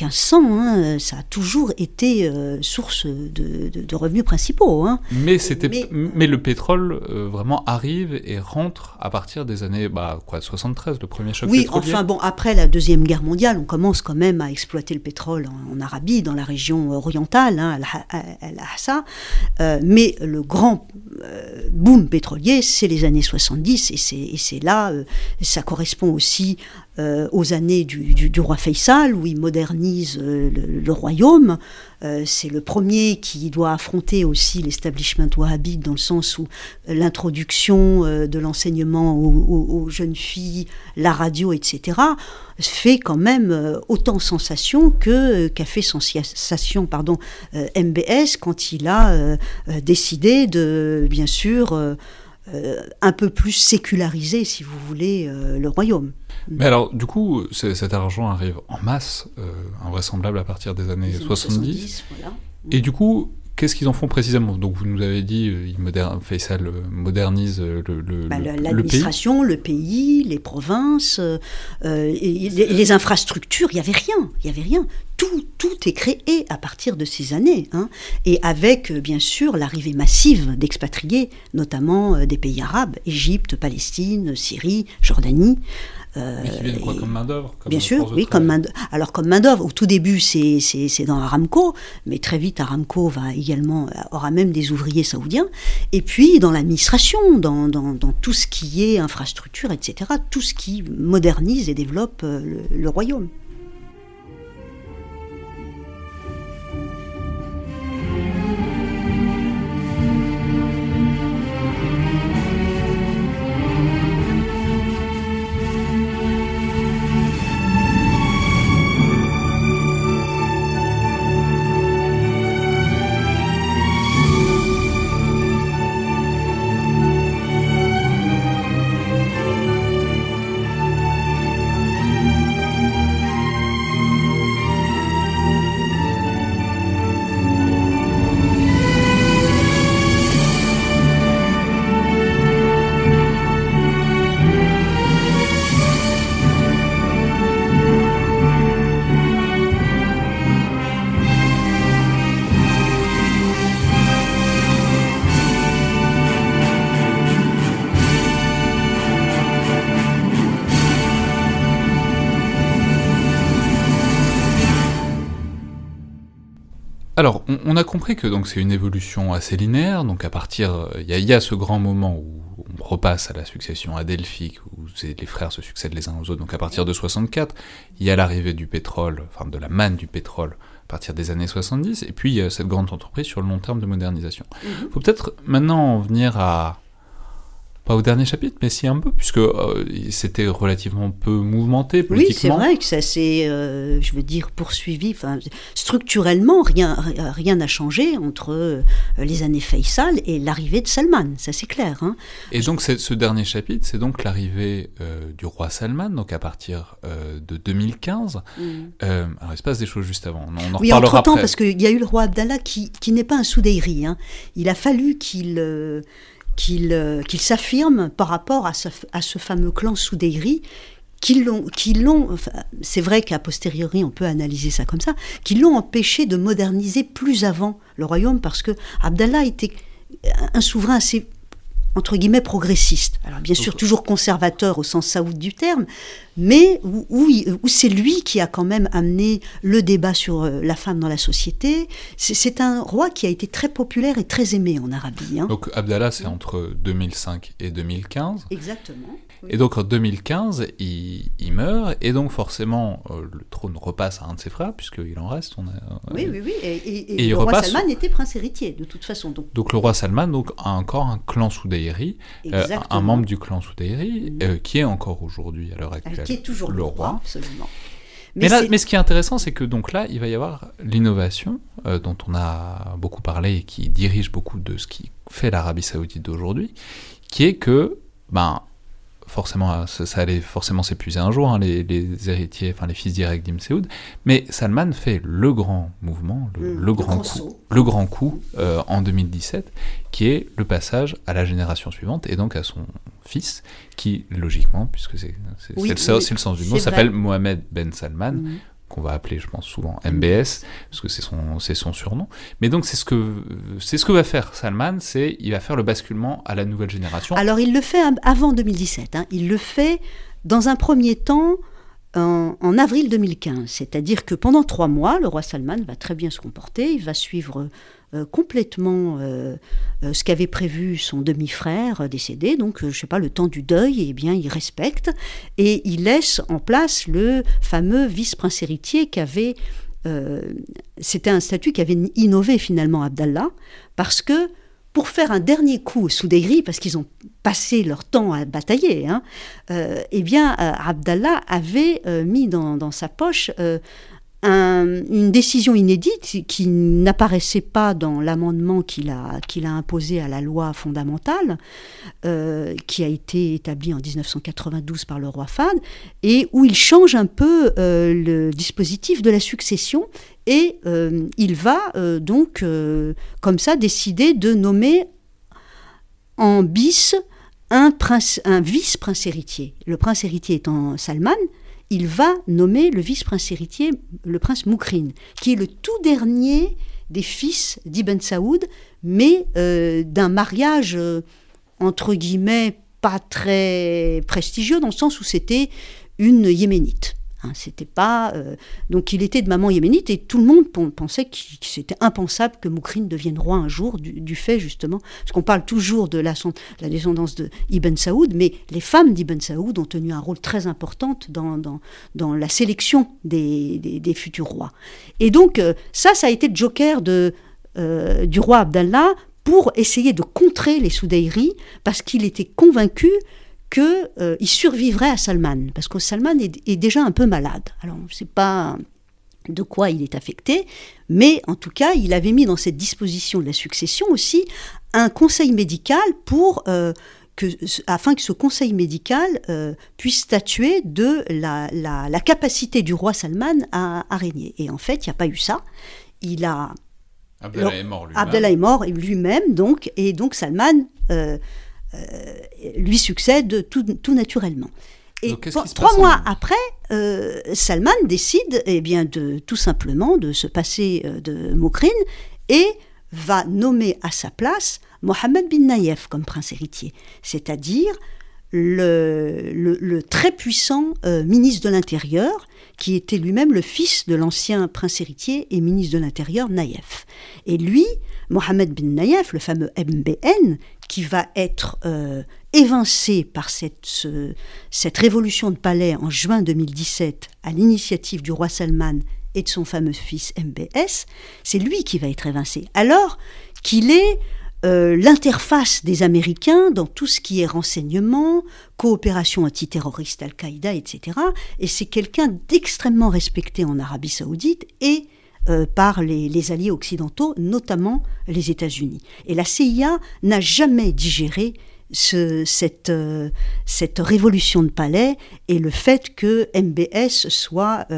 1500, hein, ça a toujours été source de, revenus principaux. Hein. Mais c'était, mais... le pétrole vraiment arrive et rentre à partir des années, bah quoi, 73, le premier choc oui, enfin bon, après la deuxième guerre mondiale, on commence quand même à exploiter le pétrole en, Arabie, dans la région orientale, hein, Al-Hassa. Euh, mais le grand euh, boom pétrolier, c'est les années 70, et c'est là, euh, ça correspond aussi aux années du, roi Faisal, où il modernise le, royaume. C'est le premier qui doit affronter aussi l'establishment wahhabite, dans le sens où l'introduction de l'enseignement aux, jeunes filles, la radio, etc., fait quand même autant sensation que qu'a fait sensation pardon, MBS quand il a décidé de bien sûr, euh, euh, un peu plus sécularisé, si vous voulez, euh, le royaume. Mais alors, du coup, cet argent arrive en masse, invraisemblable à partir des années 70. Et du coup, Qu'est-ce qu'ils en font précisément? Donc vous nous avez dit, euh, il Faisal euh, modernise euh, le, le, bah, l'administration, le, pays, les provinces, les, infrastructures. Il y avait rien, il y avait rien. Tout, tout est créé à partir de ces années, hein. et avec bien sûr l'arrivée massive d'expatriés, notamment des pays arabes, Égypte, Palestine, Syrie, Jordanie. Mais qui viennent quoi, comme main-d'œuvre Bien sûr, oui, comme main Alors, comme main-d'œuvre, au tout début, c'est dans Aramco, mais très vite, Aramco va également, aura même des ouvriers saoudiens. Et puis, dans l'administration, dans, dans, dans, tout ce qui est infrastructure, etc., tout ce qui modernise et développe euh, le royaume. On, a compris que donc c'est une évolution assez linéaire. Donc, à partir, il y, a ce grand moment où on repasse à la succession adelphique, où les frères se succèdent les uns aux autres. Donc, à partir de 64, il y a l'arrivée du pétrole, enfin de la manne du pétrole à partir des années 70, et puis il y a cette grande entreprise sur le long terme de modernisation. Il mhm. faut peut-être maintenant en venir à pas au dernier chapitre, mais si un peu, puisque euh, c'était relativement peu mouvementé politiquement. Oui, c'est vrai que ça s'est, euh, je veux dire, poursuivi. Enfin, structurellement, rien rien n'a changé entre euh, les années Faisal et l'arrivée de Salman, ça c'est clair. Hein. Et donc ce dernier chapitre, c'est donc l'arrivée du roi Salman, donc à partir de 2015. Mm. alors il se passe des choses juste avant, on en oui, reparlera entre temps, parce qu'il y a eu le roi Abdallah qui, qui n'est pas un Soudeyri. Hein. Il a fallu qu'il euh, qu'il s'affirme par rapport à ce, fameux clan Soudeyri, qui l'ont, c'est vrai qu'à posteriori on peut analyser ça comme ça, qui l'ont empêché de moderniser plus avant le royaume parce que Abdallah était un souverain assez entre guillemets progressiste. Alors bien sûr toujours conservateur au sens saoud du terme, mais où, où, c'est lui qui a quand même amené le débat sur euh, la femme dans la société. C'est un roi qui a été très populaire et très aimé en Arabie. Hein. Donc Abdallah c'est entre 2005 et 2015. Exactement. Et donc en 2015, il, meurt, et donc forcément, euh, le trône repasse à un de ses frères, puisqu'il en reste. On a, euh, oui, oui, oui. Et, le roi Salman était prince héritier, de toute façon. Donc, donc le roi Salman donc, a encore un clan Soudayri, euh, un membre du clan Soudayri, mm. qui est encore aujourd'hui, à l'heure actuelle, qui est toujours le, roi. absolument. Mais, là, mais, ce qui est intéressant, c'est que donc là, il va y avoir l'innovation dont on a beaucoup parlé et qui dirige beaucoup de ce qui fait l'Arabie saoudite d'aujourd'hui, qui est que ben, forcément, ça, allait forcément s'épuiser un jour, hein, les, héritiers, enfin les fils directs d'Ibn Saoud. Mais Salman fait le grand mouvement, le, grand, coup, le grand coup euh, en 2017, qui est le passage à la génération suivante et donc à son fils, qui logiquement, puisque c'est le, sens du mot, s'appelle Mohamed Ben Salman. Mm qu'on va appeler, je pense, souvent MBS, parce que c'est son, surnom. Mais donc, c'est ce que, ce que va faire Salman, c'est il va faire le basculement à la nouvelle génération. Alors, il le fait avant 2017. Hein. Il le fait dans un premier temps en, avril 2015. C'est-à-dire que pendant trois mois, le roi Salman va très bien se comporter, il va suivre euh, complètement euh, euh, ce qu'avait prévu son demi-frère décédé, donc je sais pas, le temps du deuil, eh bien il respecte. Et il laisse en place le fameux vice-prince héritier qu'avait c'était un statut qui avait innové finalement Abdallah, parce que pour faire un dernier coup sous des grilles, parce qu'ils ont passé leur temps à batailler, hein, eh bien, Abdallah avait mis dans, sa poche une décision inédite qui n'apparaissait pas dans l'amendement qu'il a, imposé à la loi fondamentale, euh, qui a été établie en 1992 par le roi Fad, et où il change un peu euh, le dispositif de la succession, et euh, il va donc, comme ça, décider de nommer en bis un, un vice-prince héritier. Le prince héritier étant Salman, il va nommer le vice-prince héritier, le prince Moukrin, qui est le tout dernier des fils d'Ibn Saoud, mais euh, d'un mariage, euh, entre guillemets, pas très prestigieux, dans le sens où c'était une yéménite. Hein, c'était pas euh, donc il était de maman yéménite et tout le monde pensait que c'était impensable que Moukrin devienne roi un jour du, fait justement parce qu'on parle toujours de la, descendance de Ibn Saoud, mais les femmes d'Ibn Saoud ont tenu un rôle très important dans, dans, la sélection des, des, futurs rois. Et donc euh, ça, ça a été le joker de, euh, du roi Abdallah pour essayer de contrer les Soudairis parce qu'il était convaincu qu'il euh, survivrait à Salman, parce que Salman est, déjà un peu malade. Alors, on ne sait pas de quoi il est affecté, mais en tout cas, il avait mis dans cette disposition de la succession aussi un conseil médical pour... Euh, que, afin que ce conseil médical euh, puisse statuer de la, capacité du roi Salman à, régner. Et en fait, il n'y a pas eu ça. Il a Abdallah est mort lui-même. Abdallah est mort lui-même, donc, et donc Salman euh, lui succède tout, tout naturellement. Et trois mois après, euh, Salman décide eh bien, de, tout simplement de se passer euh, de Moukrin et va nommer à sa place Mohammed bin Naïef comme prince héritier, c'est-à-dire le, le, très puissant ministre de l'Intérieur qui était lui-même le fils de l'ancien prince héritier et ministre de l'Intérieur Naïef. Et lui, Mohamed bin Naïef, le fameux MBN, qui va être euh, évincé par cette, cette révolution de palais en juin 2017 à l'initiative du roi Salman et de son fameux fils MBS, c'est lui qui va être évincé. Alors qu'il est euh, l'interface des Américains dans tout ce qui est renseignement, coopération antiterroriste Al-Qaïda, etc. Et c'est quelqu'un d'extrêmement respecté en Arabie saoudite et euh, par les, alliés occidentaux, notamment les États-Unis. Et la CIA n'a jamais digéré cette, euh, cette révolution de palais et le fait que MBS soit,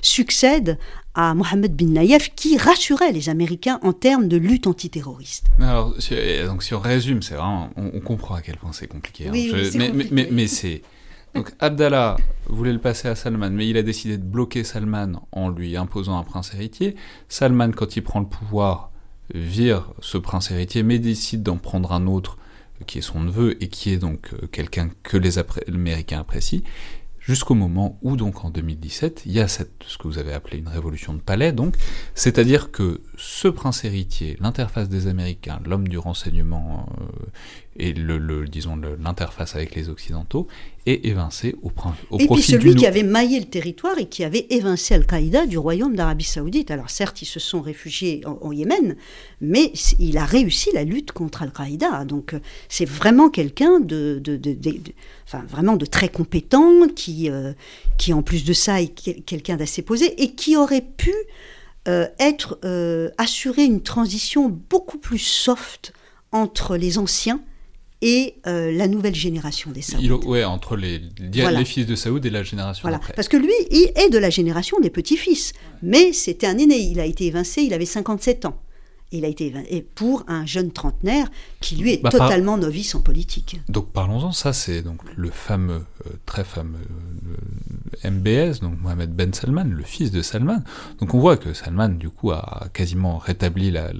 succède à Mohamed bin Nayef qui rassurait les Américains en termes de lutte antiterroriste. Alors, donc si on résume, c'est vraiment, on, comprend à quel point c'est compliqué. Hein. mais, mais, c'est donc Abdallah voulait le passer à Salman, mais il a décidé de bloquer Salman en lui imposant un prince héritier. Salman, quand il prend le pouvoir, vire ce prince héritier, mais décide d'en prendre un autre qui est son neveu et qui est donc euh, quelqu'un que les Américains apprécient jusqu'au moment où, donc en 2017, il y a ce que vous avez appelé une révolution de palais, donc, c'est-à-dire que ce prince héritier, l'interface des Américains, l'homme du renseignement euh, et le, disons l'interface avec les Occidentaux est évincé au, au et puis celui qui avait maillé le territoire et qui avait évincé Al-Qaïda du royaume d'Arabie Saoudite. Alors certes, ils se sont réfugiés en, Yémen, mais il a réussi la lutte contre Al-Qaïda. Donc euh, c'est vraiment quelqu'un de, de, enfin, vraiment de très compétent, qui, euh, qui en plus de ça est quelqu'un d'assez posé et qui aurait pu euh, être euh, assurer une transition beaucoup plus soft entre les anciens et euh, la nouvelle génération des Saouds. Oui, entre les, les, fils de Saoud et la génération voilà. Parce que lui, il est de la génération des petits-fils. Mais c'était un aîné. Il a été évincé, il avait 57 ans. Il a été et pour un jeune trentenaire qui lui est bah, totalement novice en politique. Donc parlons-en, ça c'est donc le fameux, euh, très fameux euh, MBS, donc Mohamed Ben Salman, le fils de Salman. Donc on voit que Salman du coup a quasiment rétabli la,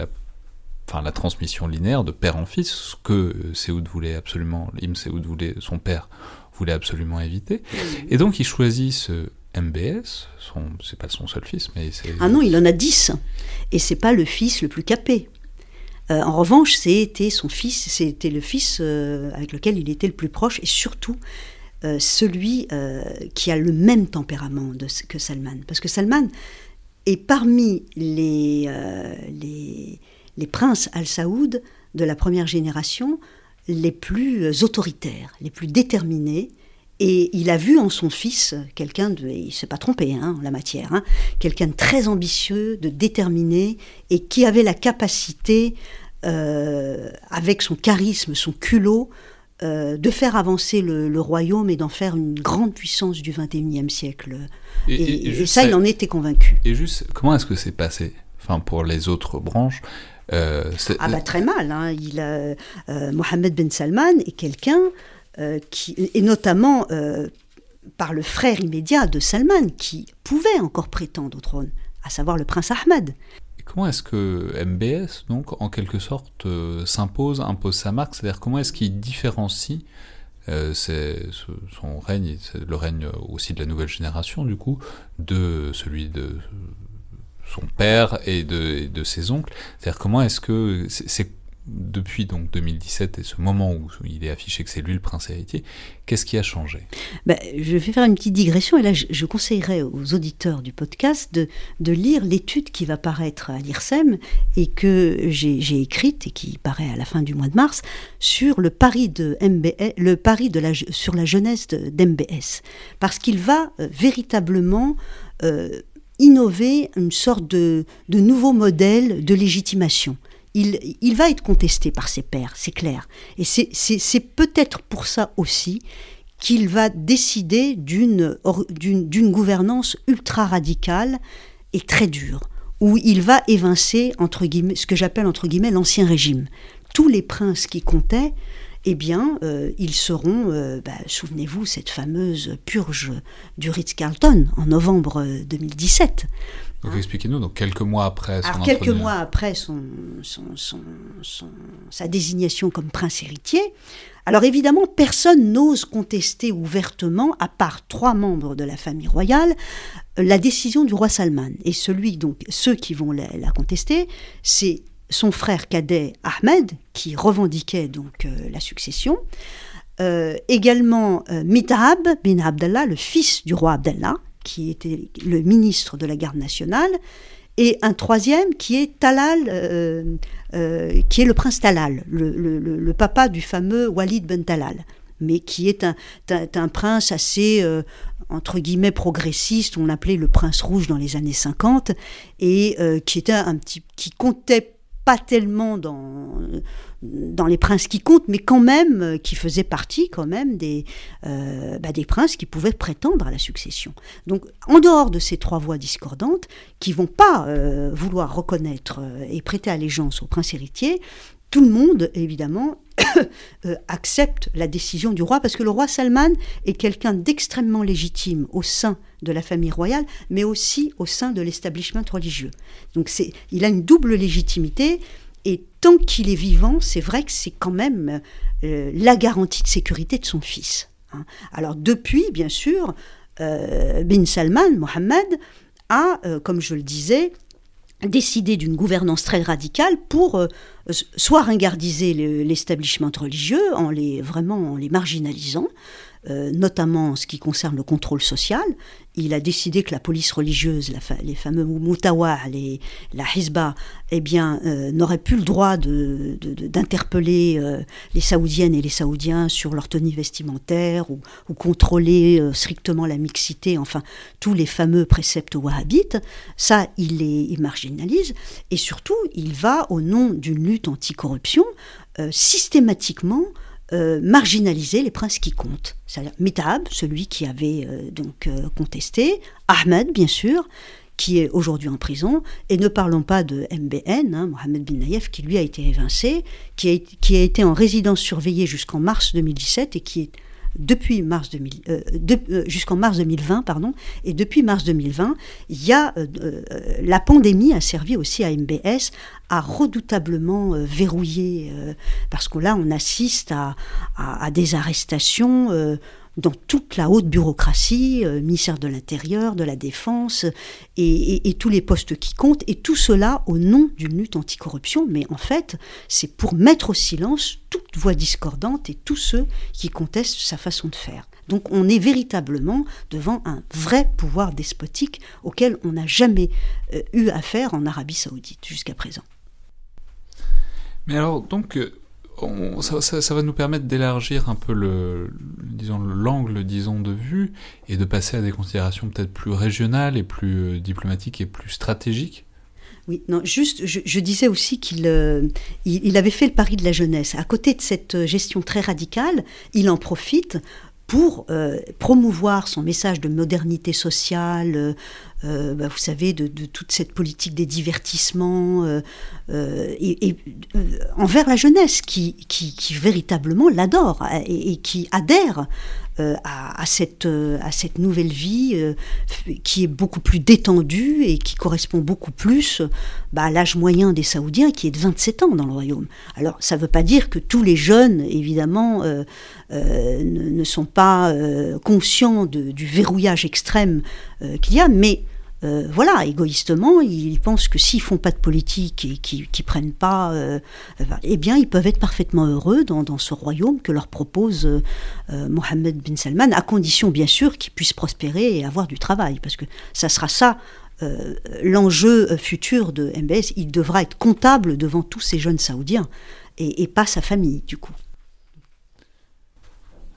enfin, la transmission linéaire de père en fils, ce que Seoud voulait absolument, Im voulait, son père voulait absolument éviter. Et donc il choisit ce MBS, c'est pas son seul fils, mais. Ah non, il en a dix, et c'est pas le fils le plus capé. Euh, en revanche, c'était son fils, c'était le fils euh, avec lequel il était le plus proche, et surtout euh, celui qui a le même tempérament que Salman. Parce que Salman est parmi les, les, les princes al-Saoud de la première génération les plus autoritaires, les plus déterminés, et il a vu en son fils quelqu'un de, il s'est pas trompé hein, en la matière, hein, quelqu'un de très ambitieux, de déterminé, et qui avait la capacité, euh, avec son charisme, son culot, euh, de faire avancer le, royaume et d'en faire une grande puissance du XXIe siècle. Et, ça, il en était convaincu. Et juste, comment est-ce que c'est passé? Enfin, pour les autres branches. Euh, ah bah très mal. Hein. Il a, Mohamed Ben Salman est quelqu'un euh, et notamment euh, par le frère immédiat de Salman, qui pouvait encore prétendre au trône, à savoir le prince Ahmed. comment est-ce que MBS, donc, en quelque sorte, euh, s'impose, impose sa marque? C'est-à-dire, comment est-ce qu'il différencie son règne, le règne aussi de la nouvelle génération, du coup, de celui de son père et de, de ses oncles? C'est-à-dire, comment est-ce que. c'est depuis donc 2017 et ce moment où il est affiché que c'est lui le prince héritier, qu'est-ce qui a changé? Ben, Je vais faire une petite digression et là je, conseillerais aux auditeurs du podcast de, de lire l'étude qui va paraître à l'IRSEM et que j'ai écrite et qui paraît à la fin du mois de mars sur le pari de MBS, le pari de la, sur la jeunesse d'MBS parce qu'il va euh, véritablement euh, innover une sorte de, de nouveau modèle de légitimation il, va être contesté par ses pairs, c'est clair. Et c'est peut-être pour ça aussi qu'il va décider d'une gouvernance ultra radicale et très dure, où il va évincer entre guillemets, ce que j'appelle entre guillemets l'ancien régime. Tous les princes qui comptaient, eh bien, euh, ils seront, euh, bah, souvenez-vous, cette fameuse purge du Ritz-Carlton en novembre 2017. Donc expliquez-nous, donc quelques mois après son Alors, quelques mois après son, sa désignation comme prince héritier, alors évidemment, personne n'ose contester ouvertement, à part trois membres de la famille royale, la décision du roi Salman. Et celui, donc, ceux qui vont la, contester, c'est son frère cadet Ahmed, qui revendiquait donc euh, la succession. Euh, également euh, bin Abdallah, le fils du roi Abdallah, qui était le ministre de la garde nationale, et un troisième qui est Talal, euh, euh, qui est le prince Talal, le, papa du fameux Walid ben Talal, mais qui est un, prince assez, euh, entre guillemets, progressiste, on l'appelait le prince rouge dans les années 50, et qui un petit, qui comptait pas tellement dans, dans les princes qui comptent, mais quand même euh, qui faisaient partie quand même des, euh, bah, des princes qui pouvaient prétendre à la succession. Donc en dehors de ces trois voix discordantes, qui vont pas euh, vouloir reconnaître et prêter allégeance au prince héritier, tout le monde, évidemment, <coughs> accepte la décision du roi, parce que le roi Salman est quelqu'un d'extrêmement légitime au sein de la famille royale, mais aussi au sein de l'establishment religieux. Donc c'est, il a une double légitimité, et tant qu'il est vivant, c'est vrai que c'est quand même euh, la garantie de sécurité de son fils. Hein. Alors depuis, bien sûr, euh, Bin Salman, Mohammed, a, euh, comme je le disais, décidé d'une gouvernance très radicale pour soit ringardiser l'establishment religieux en les marginalisant, euh, notamment en ce qui concerne le contrôle social. Il a décidé que la police religieuse, les fameux Moutawa, la Hizba, eh bien, euh, n'aurait plus le droit d'interpeller euh, les Saoudiennes et les Saoudiens sur leur tenue vestimentaire ou, contrôler strictement la mixité, enfin, tous les fameux préceptes wahhabites. Ça, il les marginalise. Et surtout, il va, au nom d'une lutte anticorruption, systématiquement euh, marginaliser les princes qui comptent. C'est-à-dire Mitab, celui qui avait euh, donc euh, contesté, Ahmed, bien sûr, qui est aujourd'hui en prison, et ne parlons pas de MBN, hein, Mohamed bin Naïef, qui lui a été évincé, qui a été en résidence surveillée jusqu'en mars 2017 et qui est depuis mars 2000, euh, euh, jusqu'en mars 2020, pardon, et depuis mars 2020, il y a, euh, la pandémie a servi aussi à MBS à redoutablement verrouiller, parce que là, on assiste à, à des arrestations dans toute la haute bureaucratie, euh, ministère de l'Intérieur, de la Défense, et, tous les postes qui comptent, et tout cela au nom d'une lutte anticorruption, mais en fait, c'est pour mettre au silence toute voix discordante et tous ceux qui contestent sa façon de faire. Donc on est véritablement devant un vrai pouvoir despotique auquel on n'a jamais euh, eu affaire en Arabie saoudite jusqu'à présent. Mais alors, donc, euh, ça, va nous permettre d'élargir un peu le, disons l'angle disons de vue et de passer à des considérations peut-être plus régionales et plus euh, diplomatiques et plus stratégiques. Oui, non, juste, je, disais aussi qu'il euh, il, avait fait le pari de la jeunesse. À côté de cette gestion très radicale, il en profite pour euh, promouvoir son message de modernité sociale, euh, bah, vous savez, de, toute cette politique des divertissements, euh, et, envers la jeunesse qui, qui, véritablement l'adore et, qui adhère à, cette, à cette nouvelle vie qui est beaucoup plus détendue et qui correspond beaucoup plus bah, à l'âge moyen des Saoudiens qui est de 27 ans dans le royaume. Alors ça ne veut pas dire que tous les jeunes, évidemment, ne, ne, sont pas conscients de, du verrouillage extrême qu'il y a, mais euh, voilà, égoïstement, ils pensent que s'ils font pas de politique et qu'ils ne prennent pas, euh, eh bien, ils peuvent être parfaitement heureux dans, ce royaume que leur propose euh, Mohammed bin Salman, à condition, bien sûr, qu'ils puissent prospérer et avoir du travail, parce que ça sera ça. L'enjeu futur de MBS, il devra être comptable devant tous ces jeunes saoudiens et pas sa famille, du coup.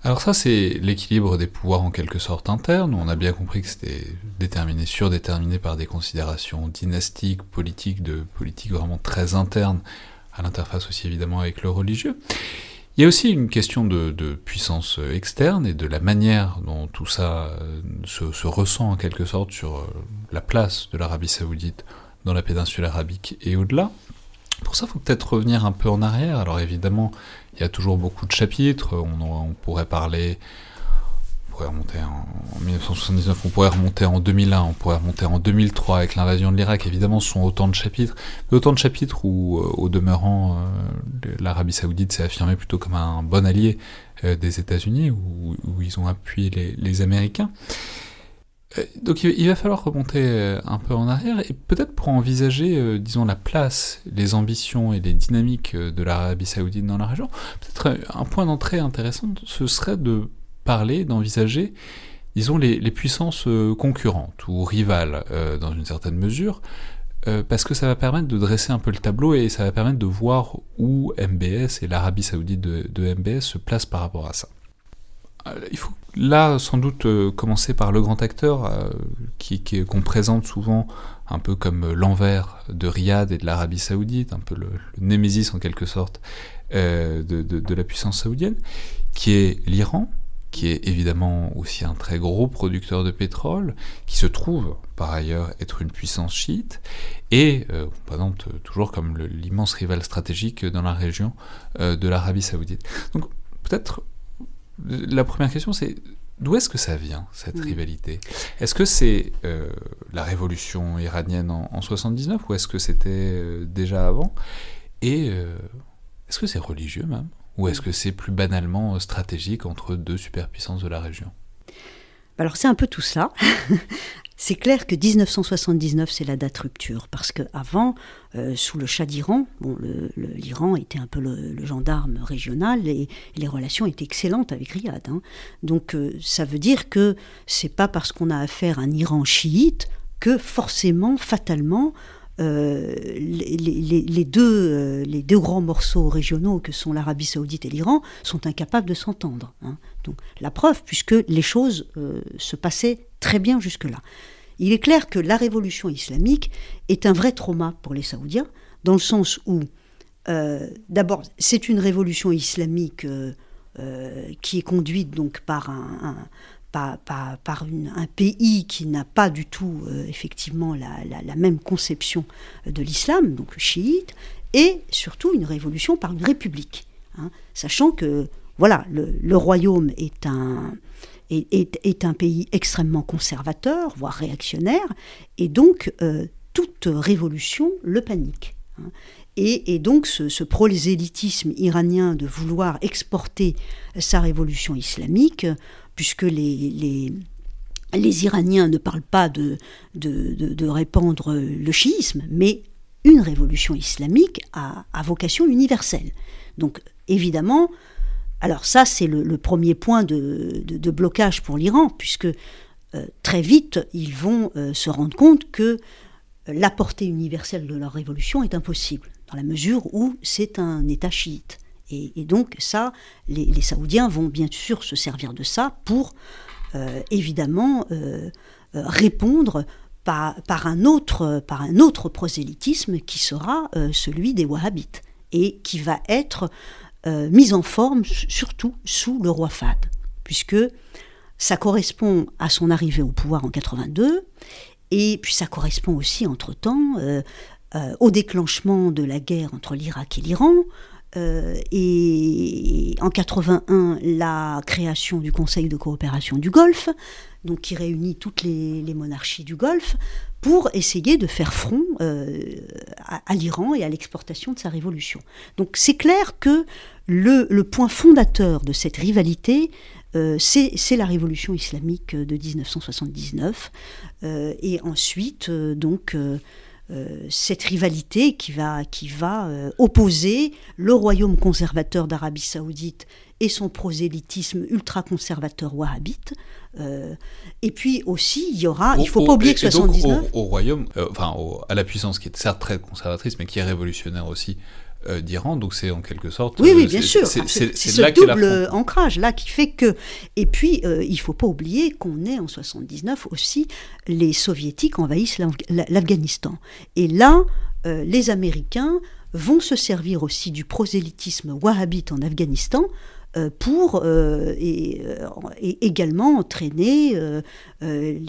Alors ça, c'est l'équilibre des pouvoirs en quelque sorte internes. On a bien compris que c'était déterminé, surdéterminé par des considérations dynastiques, politiques, de politique vraiment très interne, à l'interface aussi évidemment avec le religieux. Il y a aussi une question de, puissance externe et de la manière dont tout ça euh, se, ressent en quelque sorte sur euh, la place de l'Arabie saoudite dans la péninsule arabique et au-delà. Pour ça, il faut peut-être revenir un peu en arrière. Alors évidemment, il y a toujours beaucoup de chapitres. On, pourrait parler, pourrait remonter en, 1979, on pourrait remonter en 2001, on pourrait remonter en 2003 avec l'invasion de l'Irak. Évidemment, ce sont autant de chapitres, mais autant de chapitres où, euh, au demeurant, euh, l'Arabie Saoudite s'est affirmée plutôt comme un bon allié des États-Unis, où, ils ont appuyé les Américains. Euh, donc il va falloir remonter euh, un peu en arrière et peut-être pour envisager, euh, disons, la place, les ambitions et les dynamiques de l'Arabie saoudite dans la région, peut-être un point d'entrée intéressant, ce serait de parler, d'envisager, disons, les, puissances concurrentes ou rivales dans une certaine mesure, parce que ça va permettre de dresser un peu le tableau et ça va permettre de voir où MBS et l'Arabie saoudite de MBS se placent par rapport à ça. Euh, il faut là sans doute euh, commencer par le grand acteur euh, qui, qu'on présente souvent un peu comme l'envers de Riyad et de l'Arabie saoudite, un peu le, némésis en quelque sorte de, la puissance saoudienne, qui est l'Iran, qui est évidemment aussi un très gros producteur de pétrole, qui se trouve par ailleurs être une puissance chiite, et on présente toujours comme l'immense rival stratégique dans la région de l'Arabie saoudite. Donc peut-être la première question, c'est d'où est-ce que ça vient, cette rivalité? Est-ce que c'est euh, la révolution iranienne en, 79 ou est-ce que c'était euh, déjà avant? Et euh, est-ce que c'est religieux même? Ou est-ce que c'est plus banalement stratégique entre deux superpuissances de la région? Alors c'est un peu tout ça. <laughs> C'est clair que 1979, c'est la date rupture, parce qu'avant, euh, sous le Shah d'Iran, bon, l'Iran était un peu le, gendarme régional et, les relations étaient excellentes avec Riyad. Hein. Donc euh, ça veut dire que c'est pas parce qu'on a affaire à un Iran chiite que forcément, fatalement, euh, les, deux, les deux grands morceaux régionaux que sont l'Arabie saoudite et l'Iran sont incapables de s'entendre. Hein. Donc la preuve, puisque les choses se passaient très bien jusque-là. Il est clair que la révolution islamique est un vrai trauma pour les Saoudiens, dans le sens où, euh, d'abord, c'est une révolution islamique euh, euh, qui est conduite donc par un, par, un pays qui n'a pas du tout effectivement la, même conception de l'islam, donc chiite, et surtout une révolution par une république, hein, sachant que voilà, le royaume est un, est, un pays extrêmement conservateur, voire réactionnaire, et donc euh, toute révolution le panique. Hein. Et, donc ce, prosélytisme iranien de vouloir exporter sa révolution islamique, puisque les, les, Iraniens ne parlent pas de, de, de, répandre le chiisme, mais une révolution islamique a, a vocation universelle. Donc évidemment, alors ça, c'est le, premier point de, blocage pour l'Iran, puisque euh, très vite, ils vont euh, se rendre compte que euh, la portée universelle de leur révolution est impossible, dans la mesure où c'est un État chiite. Et, donc ça, les, Saoudiens vont bien sûr se servir de ça pour, évidemment, répondre par, un autre, par un autre prosélytisme qui sera celui des Wahhabites, et qui va être euh, mise en forme surtout sous le roi Fad, puisque ça correspond à son arrivée au pouvoir en 82, et puis ça correspond aussi entre-temps euh, euh, au déclenchement de la guerre entre l'Irak et l'Iran, et en 81 la création du Conseil de coopération du Golfe, donc qui réunit toutes les, monarchies du Golfe pour essayer de faire front euh, à, l'Iran et à l'exportation de sa révolution. Donc c'est clair que le, point fondateur de cette rivalité, euh, c'est la révolution islamique de 1979, euh, et ensuite donc cette rivalité qui va, qui va opposer le royaume conservateur d'Arabie saoudite et son prosélytisme ultra-conservateur wahhabite euh, et puis aussi, il y aura, il faut pas oublier que 79... au, royaume, euh, enfin à la puissance qui est certes très conservatrice, mais qui est révolutionnaire aussi, euh, d'Iran, donc c'est en quelque sorte. Oui, oui, bien sûr. C'est ce double ancrage là qui fait que. Et puis, il faut pas oublier qu'on est en 79 aussi, les soviétiques envahissent l'Afghanistan. Et là, les Américains vont se servir aussi du prosélytisme wahhabite en Afghanistan pour et, également entraîner les,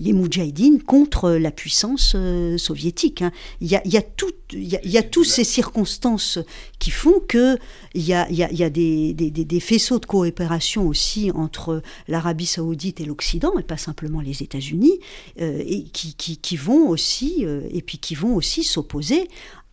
les, contre la puissance soviétique. Hein. Il, y a, toutes ces circonstances qui font qu'il y a, y a, des, faisceaux de coopération aussi entre l'Arabie saoudite et l'Occident, et pas simplement les États-Unis, et qui, vont aussi, et qui vont aussi s'opposer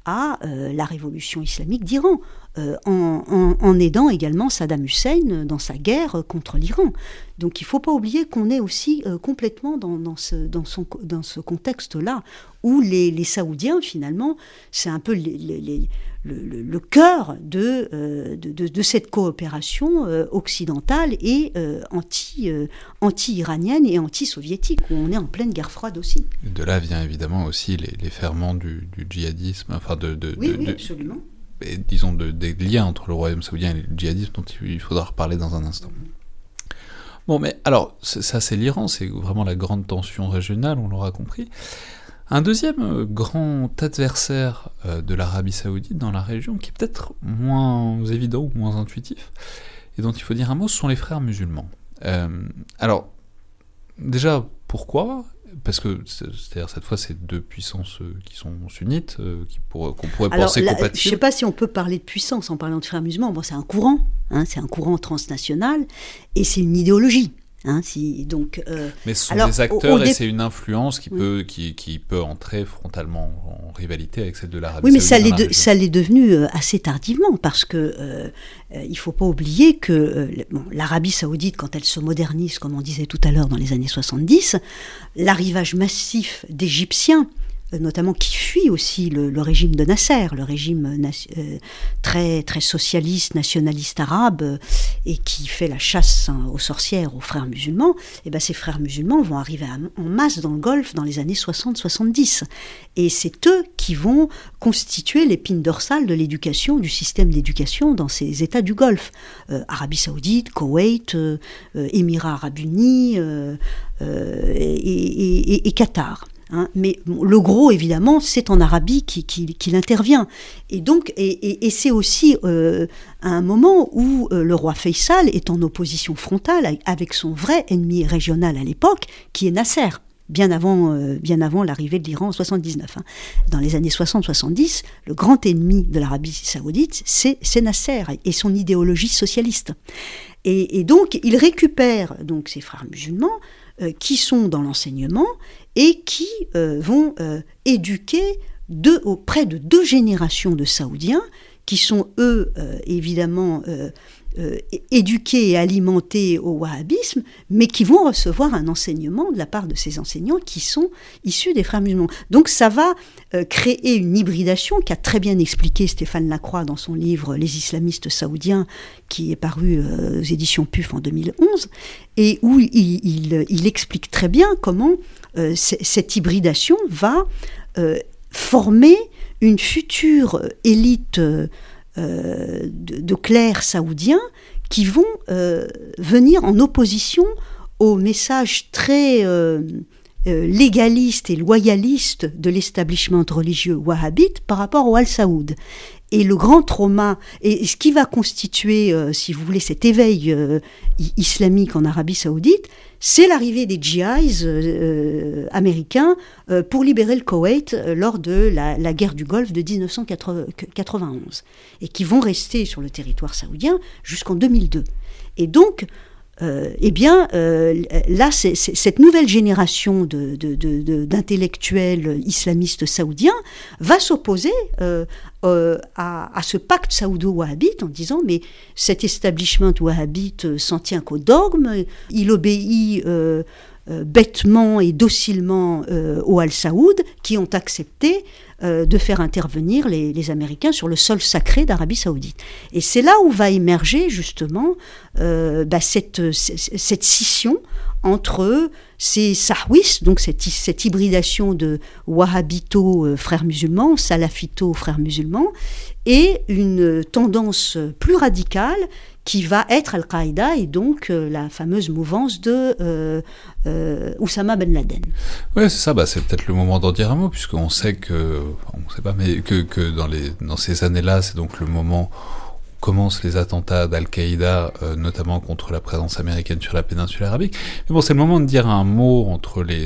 à euh, la révolution islamique d'Iran, euh, en, aidant également Saddam Hussein dans sa guerre contre l'Iran. Donc il ne faut pas oublier qu'on est aussi euh, complètement dans, ce, dans, dans ce contexte-là, où les, Saoudiens, finalement, c'est un peu les, le, cœur de, de, cette coopération occidentale et anti, anti-iranienne et anti-soviétique, où on est en pleine guerre froide aussi. De là vient évidemment aussi les, ferments du, djihadisme, enfin de... oui, oui, absolument et, disons, de, des liens entre le royaume saoudien et le djihadisme dont il faudra reparler dans un instant. Bon, mais alors, ça c'est l'Iran, c'est vraiment la grande tension régionale, on l'aura compris. Un deuxième euh, grand adversaire euh, de l'Arabie saoudite dans la région, qui est peut-être moins évident ou moins intuitif, et dont il faut dire un mot, ce sont les frères musulmans. Euh, alors, déjà, pourquoi? Parce que c'est-à-dire cette fois c'est deux puissances qui sont sunnites qu'on pourrait penser compatibles. Je ne sais pas si on peut parler de puissance en parlant de frères musulmans. Bon, c'est un courant, hein, c'est un courant transnational et c'est une idéologie. Hein, si, donc, euh, Mais ce sont des acteurs et c'est une influence qui, peut, qui, qui, peut entrer frontalement en rivalité avec celle de l'Arabie Oui, mais ça l'est, ça l'est devenu euh, assez tardivement parce que euh, il ne faut pas oublier que bon, l'Arabie saoudite, quand elle se modernise, comme on disait tout à l'heure dans les années 70, l'arrivage massif d'Égyptiens euh, notamment qui fuit aussi le, régime de Nasser, le régime euh, très, très socialiste, nationaliste arabe, euh, et qui fait la chasse hein, aux sorcières, aux frères musulmans, et eh ben ces frères musulmans vont arriver en masse dans le Golfe dans les années 60-70. Et c'est eux qui vont constituer l'épine dorsale de l'éducation, du système d'éducation dans ces États du Golfe. Arabie saoudite, Koweït, Émirats arabes unis et Qatar. Hein, mais le gros, évidemment, c'est en Arabie qu'il intervient. Et donc, et, c'est aussi euh, un moment où euh, le roi Faisal est en opposition frontale avec son vrai ennemi régional à l'époque, qui est Nasser. Bien avant, euh, avant l'arrivée de l'Iran en 79. Hein. Dans les années 60-70, le grand ennemi de l'Arabie saoudite, c'est Nasser et son idéologie socialiste. Et, donc, il récupère donc ses frères musulmans qui sont dans l'enseignement et qui euh, vont euh, éduquer deux, auprès de deux générations de Saoudiens qui sont, eux, euh, évidemment, éduqués et alimentés au wahhabisme, mais qui vont recevoir un enseignement de la part de ces enseignants qui sont issus des frères musulmans. Donc ça va créer une hybridation qu'a très bien expliqué Stéphane Lacroix dans son livre Les islamistes saoudiens, qui est paru aux éditions PUF en 2011, et où il, explique très bien comment cette hybridation va euh, former une future élite euh, de, clercs saoudiens qui vont venir en opposition au message très légaliste et loyaliste de l'establishment religieux wahhabite par rapport au Al-Saoud. Et le grand trauma, et ce qui va constituer, si vous voulez, cet éveil islamique en Arabie saoudite, c'est l'arrivée des GIs euh, euh, américains euh, pour libérer le Koweït lors de la, guerre du Golfe de 1991 et qui vont rester sur le territoire saoudien jusqu'en 2002. Et donc, euh, eh bien, euh, là, cette nouvelle génération d'intellectuels islamistes saoudiens va s'opposer euh, à, ce pacte saoudo-wahhabite en disant mais cet establishment wahhabite s'en tient qu'au dogme, il obéit bêtement et docilement aux Al-Saoud qui ont accepté euh, de faire intervenir les, Américains sur le sol sacré d'Arabie saoudite. Et c'est là où va émerger justement euh, bah, cette, scission entre ces sahwis, donc cette, hybridation de wahhabito euh, frères musulmans, salafito frères musulmans, et une tendance plus radicale qui va être Al-Qaïda et donc euh, la fameuse mouvance de euh, euh, Oussama Ben Laden. Oui, c'est ça, bah, c'est peut-être le moment d'en dire un mot, puisqu'on sait que, on sait pas, mais que, dans, ces années-là, c'est donc le moment commencent les attentats d'Al-Qaïda, euh, notamment contre la présence américaine sur la péninsule arabique. Mais bon, c'est le moment de dire un mot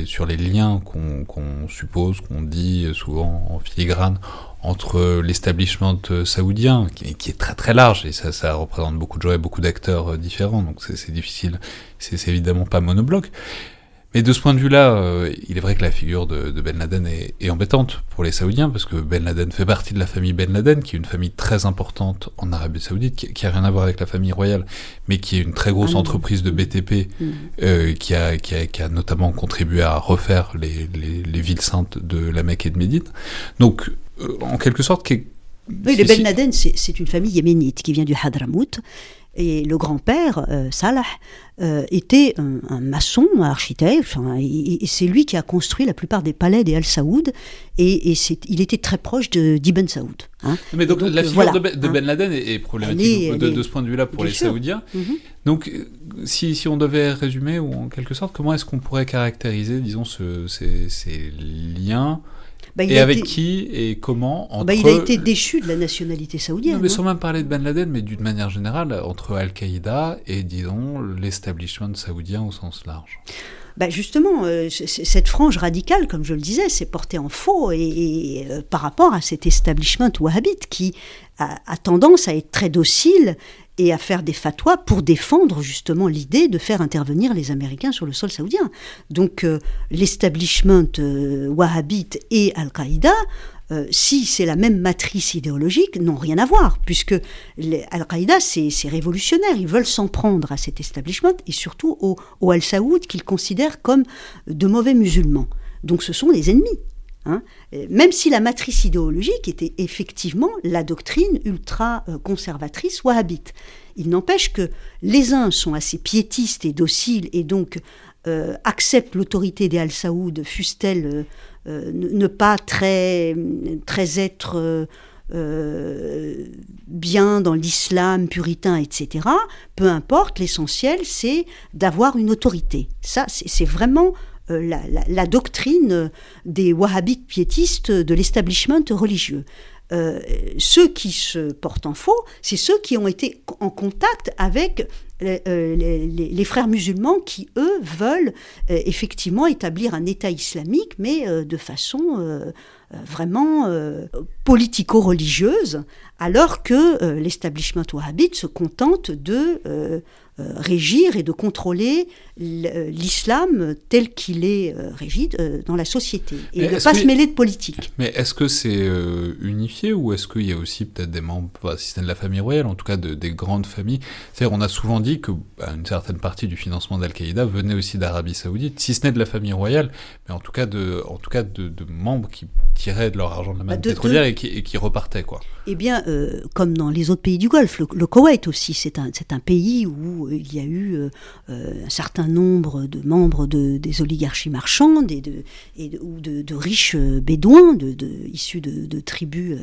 sur les liens qu'on suppose, qu'on dit souvent en filigrane entre l'establishment saoudien, qui, qui, est très très large, et ça, ça représente beaucoup de gens et beaucoup d'acteurs différents, donc c'est difficile, c'est évidemment pas monobloc, mais de ce point de vue-là, euh, il est vrai que la figure de, Ben Laden est, embêtante pour les Saoudiens, parce que Ben Laden fait partie de la famille Ben Laden, qui est une famille très importante en Arabie Saoudite, qui, n'a a rien à voir avec la famille royale, mais qui est une très grosse ah entreprise de BTP, mm. euh, qui, a, qui, a, notamment contribué à refaire les, villes saintes de la Mecque et de Médine. Donc, euh, en quelque sorte, qui oui, les Ben Laden, c'est une famille yéménite qui vient du Hadramout, et le grand-père, euh, Salah, euh, était un, maçon, un architecte, et, c'est lui qui a construit la plupart des palais des Al-Saoud, et, il était très proche d'Ibn Saoud. Hein. Mais donc, la figure de, Ben, hein. ben Laden est, problématique de, ce point de vue-là pour les Saoudiens. Mhm. Donc, si, si, on devait résumer, ou en quelque sorte, comment est-ce qu'on pourrait caractériser, disons, ce, ces, ces liens bah, et avec qui et comment entre... Bah, il a été déchu de la nationalité saoudienne. mais hein. sans même parler de Ben Laden, mais d'une manière générale, entre Al-Qaïda et, disons, l'establishment saoudien au sens large. Bah justement, euh, cette frange radicale, comme je le disais, s'est portée en faux et, euh, par rapport à cet establishment wahhabite qui a, tendance à être très docile et à faire des fatwas pour défendre justement l'idée de faire intervenir les Américains sur le sol saoudien. Donc euh, l'establishment wahhabite et Al-Qaïda, euh, si c'est la même matrice idéologique, n'ont rien à voir, puisque Al-Qaïda, c'est révolutionnaire, ils veulent s'en prendre à cet establishment et surtout au, Al-Saoud qu'ils considèrent comme de mauvais musulmans. Donc ce sont les ennemis. Hein. même si la matrice idéologique était effectivement la doctrine ultra-conservatrice wahhabite. Il n'empêche que les uns sont assez piétistes et dociles et donc euh, acceptent l'autorité des Al-Saoud, fussent-elles euh, euh, ne pas très, très être bien dans l'islam puritain, etc. Peu importe, l'essentiel c'est d'avoir une autorité. Ça, c'est vraiment euh, la, doctrine des wahhabites piétistes de l'establishment religieux. Euh, ceux qui se portent en faux, c'est ceux qui ont été en contact avec les, euh, frères musulmans qui, eux, veulent effectivement établir un État islamique, mais de façon vraiment politico-religieuse, alors que l'establishment wahhabite se contente de régir et de contrôler l'islam tel qu'il est euh, régi euh, dans la société et ne pas se mêler de politique. Mais est-ce que c'est euh, unifié ou est-ce qu'il y a aussi peut-être des membres, si c'est de la famille royale, en tout cas de, des grandes familles? C'est-à-dire, on a souvent dit que bah, une certaine partie du financement d'Al-Qaïda venait aussi d'Arabie Saoudite, si ce n'est de la famille royale, mais en tout cas de, en tout cas de, membres qui tiraient de leur argent de la manne bah, pétrolière Et, qui, repartaient, quoi. Eh bien, comme dans les autres pays du Golfe, le, Koweït aussi, c'est un, un pays où il y a eu un certain nombre de membres de, des oligarchies marchandes et de, et ou de, riches euh, bédouins de, issus de, tribus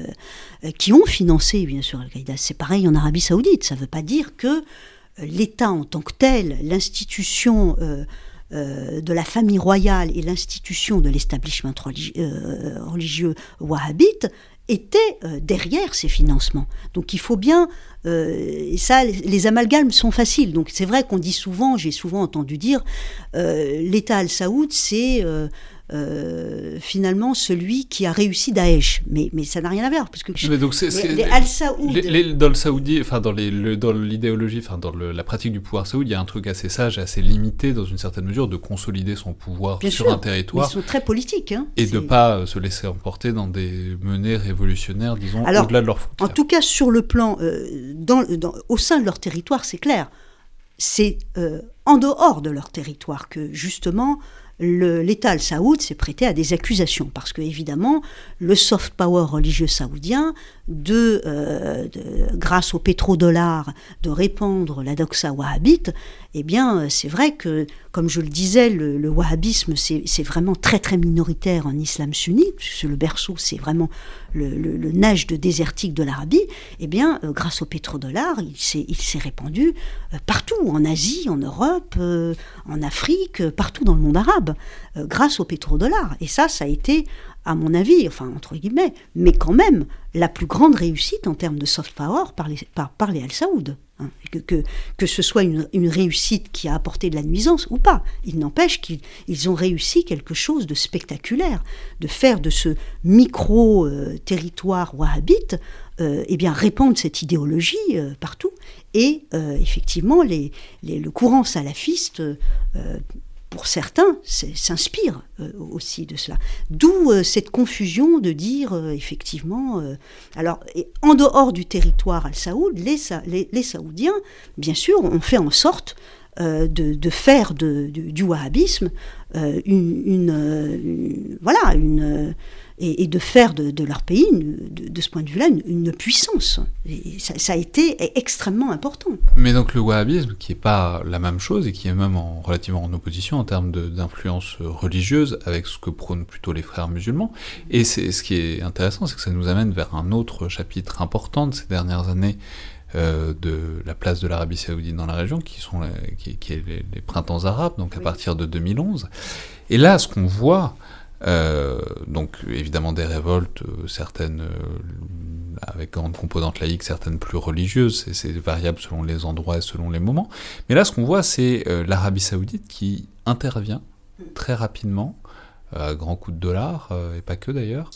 euh, qui ont financé bien sûr Al-Qaïda. C'est pareil en Arabie saoudite. Ça ne veut pas dire que euh, l'État en tant que tel, l'institution de la famille royale et l'institution de l'establishment religieux wahhabite était derrière ces financements. Donc il faut bien euh, et ça, les amalgames sont faciles. Donc c'est vrai qu'on dit souvent, j'ai souvent entendu dire, euh, l'État al-Saoud, c'est euh, euh, finalement celui qui a réussi Daesh. Mais, mais ça n'a rien à voir. Parce que mais donc c'est, les, Al-Saoud. dans le Saoudi, enfin dans, les, dans l'idéologie, enfin dans la pratique du pouvoir saoud, il y a un truc assez sage, assez limité dans une certaine mesure de consolider son pouvoir sur un territoire. ils sont très politiques. Hein, et de pas se laisser emporter dans des menées révolutionnaires, disons, au-delà de leur frontières. En tout cas, sur le plan, euh, dans, au sein de leur territoire, c'est clair. C'est euh, en dehors de leur territoire que justement l'État al-Saoud s'est prêté à des accusations, parce que évidemment, le soft power religieux saoudien, de, euh, grâce au pétrodollar, de répandre la doxa wahhabite, eh bien, c'est vrai que, comme je le disais, le, wahhabisme, c'est vraiment très très minoritaire en islam sunnite, le berceau, c'est vraiment le, le, nage de désertique de l'Arabie, eh bien, euh, grâce au pétrodollar, il s'est répandu euh, partout, en Asie, en Europe, en Afrique, partout dans le monde arabe. arabe grâce au pétrodollar. Et ça, ça a été, à mon avis, enfin entre guillemets, mais quand même, la plus grande réussite en termes de soft power par les, par, par les Al-Saoud. Hein, que, que, ce soit une, réussite qui a apporté de la nuisance ou pas. Il n'empêche qu'ils ont réussi quelque chose de spectaculaire, de faire de ce micro-territoire wahhabite, euh, eh bien, répandre cette idéologie euh, partout. Et euh, effectivement, les, le courant salafiste certains, s'inspire euh, aussi de cela. D'où euh, cette confusion de dire, euh, effectivement, alors, en dehors du territoire al-Saoud, les, Saoudiens, bien sûr, ont fait en sorte de, faire du wahhabisme une, voilà, une et, de faire de, leur pays, de, ce point de vue-là, une, puissance. Ça, a été extrêmement important. Mais donc le wahhabisme, qui n'est pas la même chose et qui est même en, relativement en opposition en termes d'influence religieuse avec ce que prônent plutôt les frères musulmans. Et ce qui est intéressant, c'est que ça nous amène vers un autre chapitre important de ces dernières années. Euh, de la place de l'Arabie saoudite dans la région, qui sont qui, est les, printemps arabes, donc à partir de 2011. Et là, ce qu'on voit, euh, donc évidemment des révoltes, euh, certaines euh, avec grande composante laïque, certaines plus religieuses, c'est variable selon les endroits et selon les moments. Mais là, ce qu'on voit, c'est l'Arabie saoudite qui intervient très rapidement, à grands coups de dollars, et pas que d'ailleurs,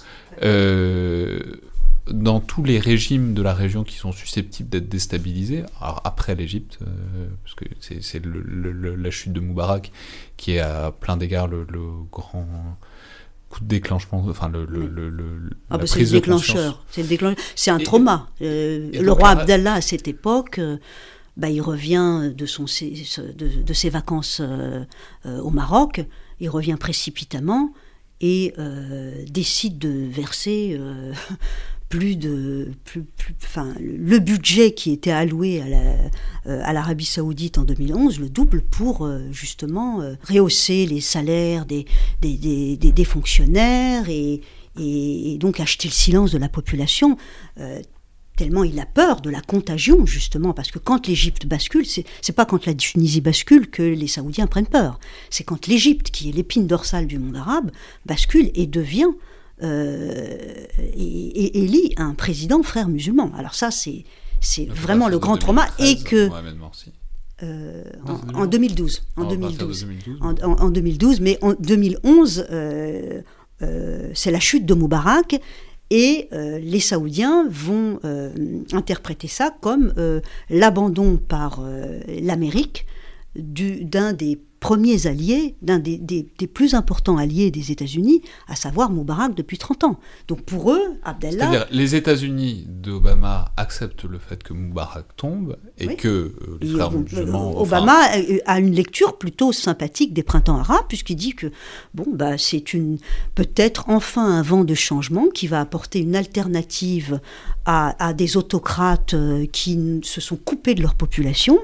dans tous les régimes de la région qui sont susceptibles d'être déstabilisés, alors après l'Égypte, parce que c'est la chute de Moubarak qui est à plein d'égards le, grand coup de déclenchement, enfin le, le, le, ah bah c'est le déclencheur, c'est le c'est un trauma. Euh, le roi Abdallah à cette époque, euh, bah, il revient de son de, de ses vacances euh, au Maroc, il revient précipitamment et décide de verser plus de plus, enfin le budget qui était alloué à la, euh, l'Arabie Saoudite en 2011 le double pour euh, justement euh, rehausser les salaires des des, des, des, fonctionnaires et, et, donc acheter le silence de la population tellement il a peur de la contagion, justement, parce que quand l'Égypte bascule, c'est pas quand la Tunisie bascule que les Saoudiens prennent peur. C'est quand l'Égypte, qui est l'épine dorsale du monde arabe, bascule et devient euh, et, élit un président frère musulman. Alors ça, c'est c'est vraiment le grand trauma. Et que euh, en, 2012, en, 2012, en, 2012, mais en 2011, euh, c'est la chute de Moubarak et les Saoudiens vont interpréter ça comme l'abandon par l'Amérique d'un des premiers alliés, d'un des, plus importants alliés des États-Unis, à savoir Moubarak depuis 30 ans. Donc pour eux, Abdallah... C'est-à-dire les États-Unis d'Obama acceptent le fait que Moubarak tombe et que euh, les frères musulmans... Obama a une lecture plutôt sympathique des printemps arabes, puisqu'il dit que bon, bah, c'est une peut-être enfin un vent de changement qui va apporter une alternative à, des autocrates euh, qui se sont coupés de leur population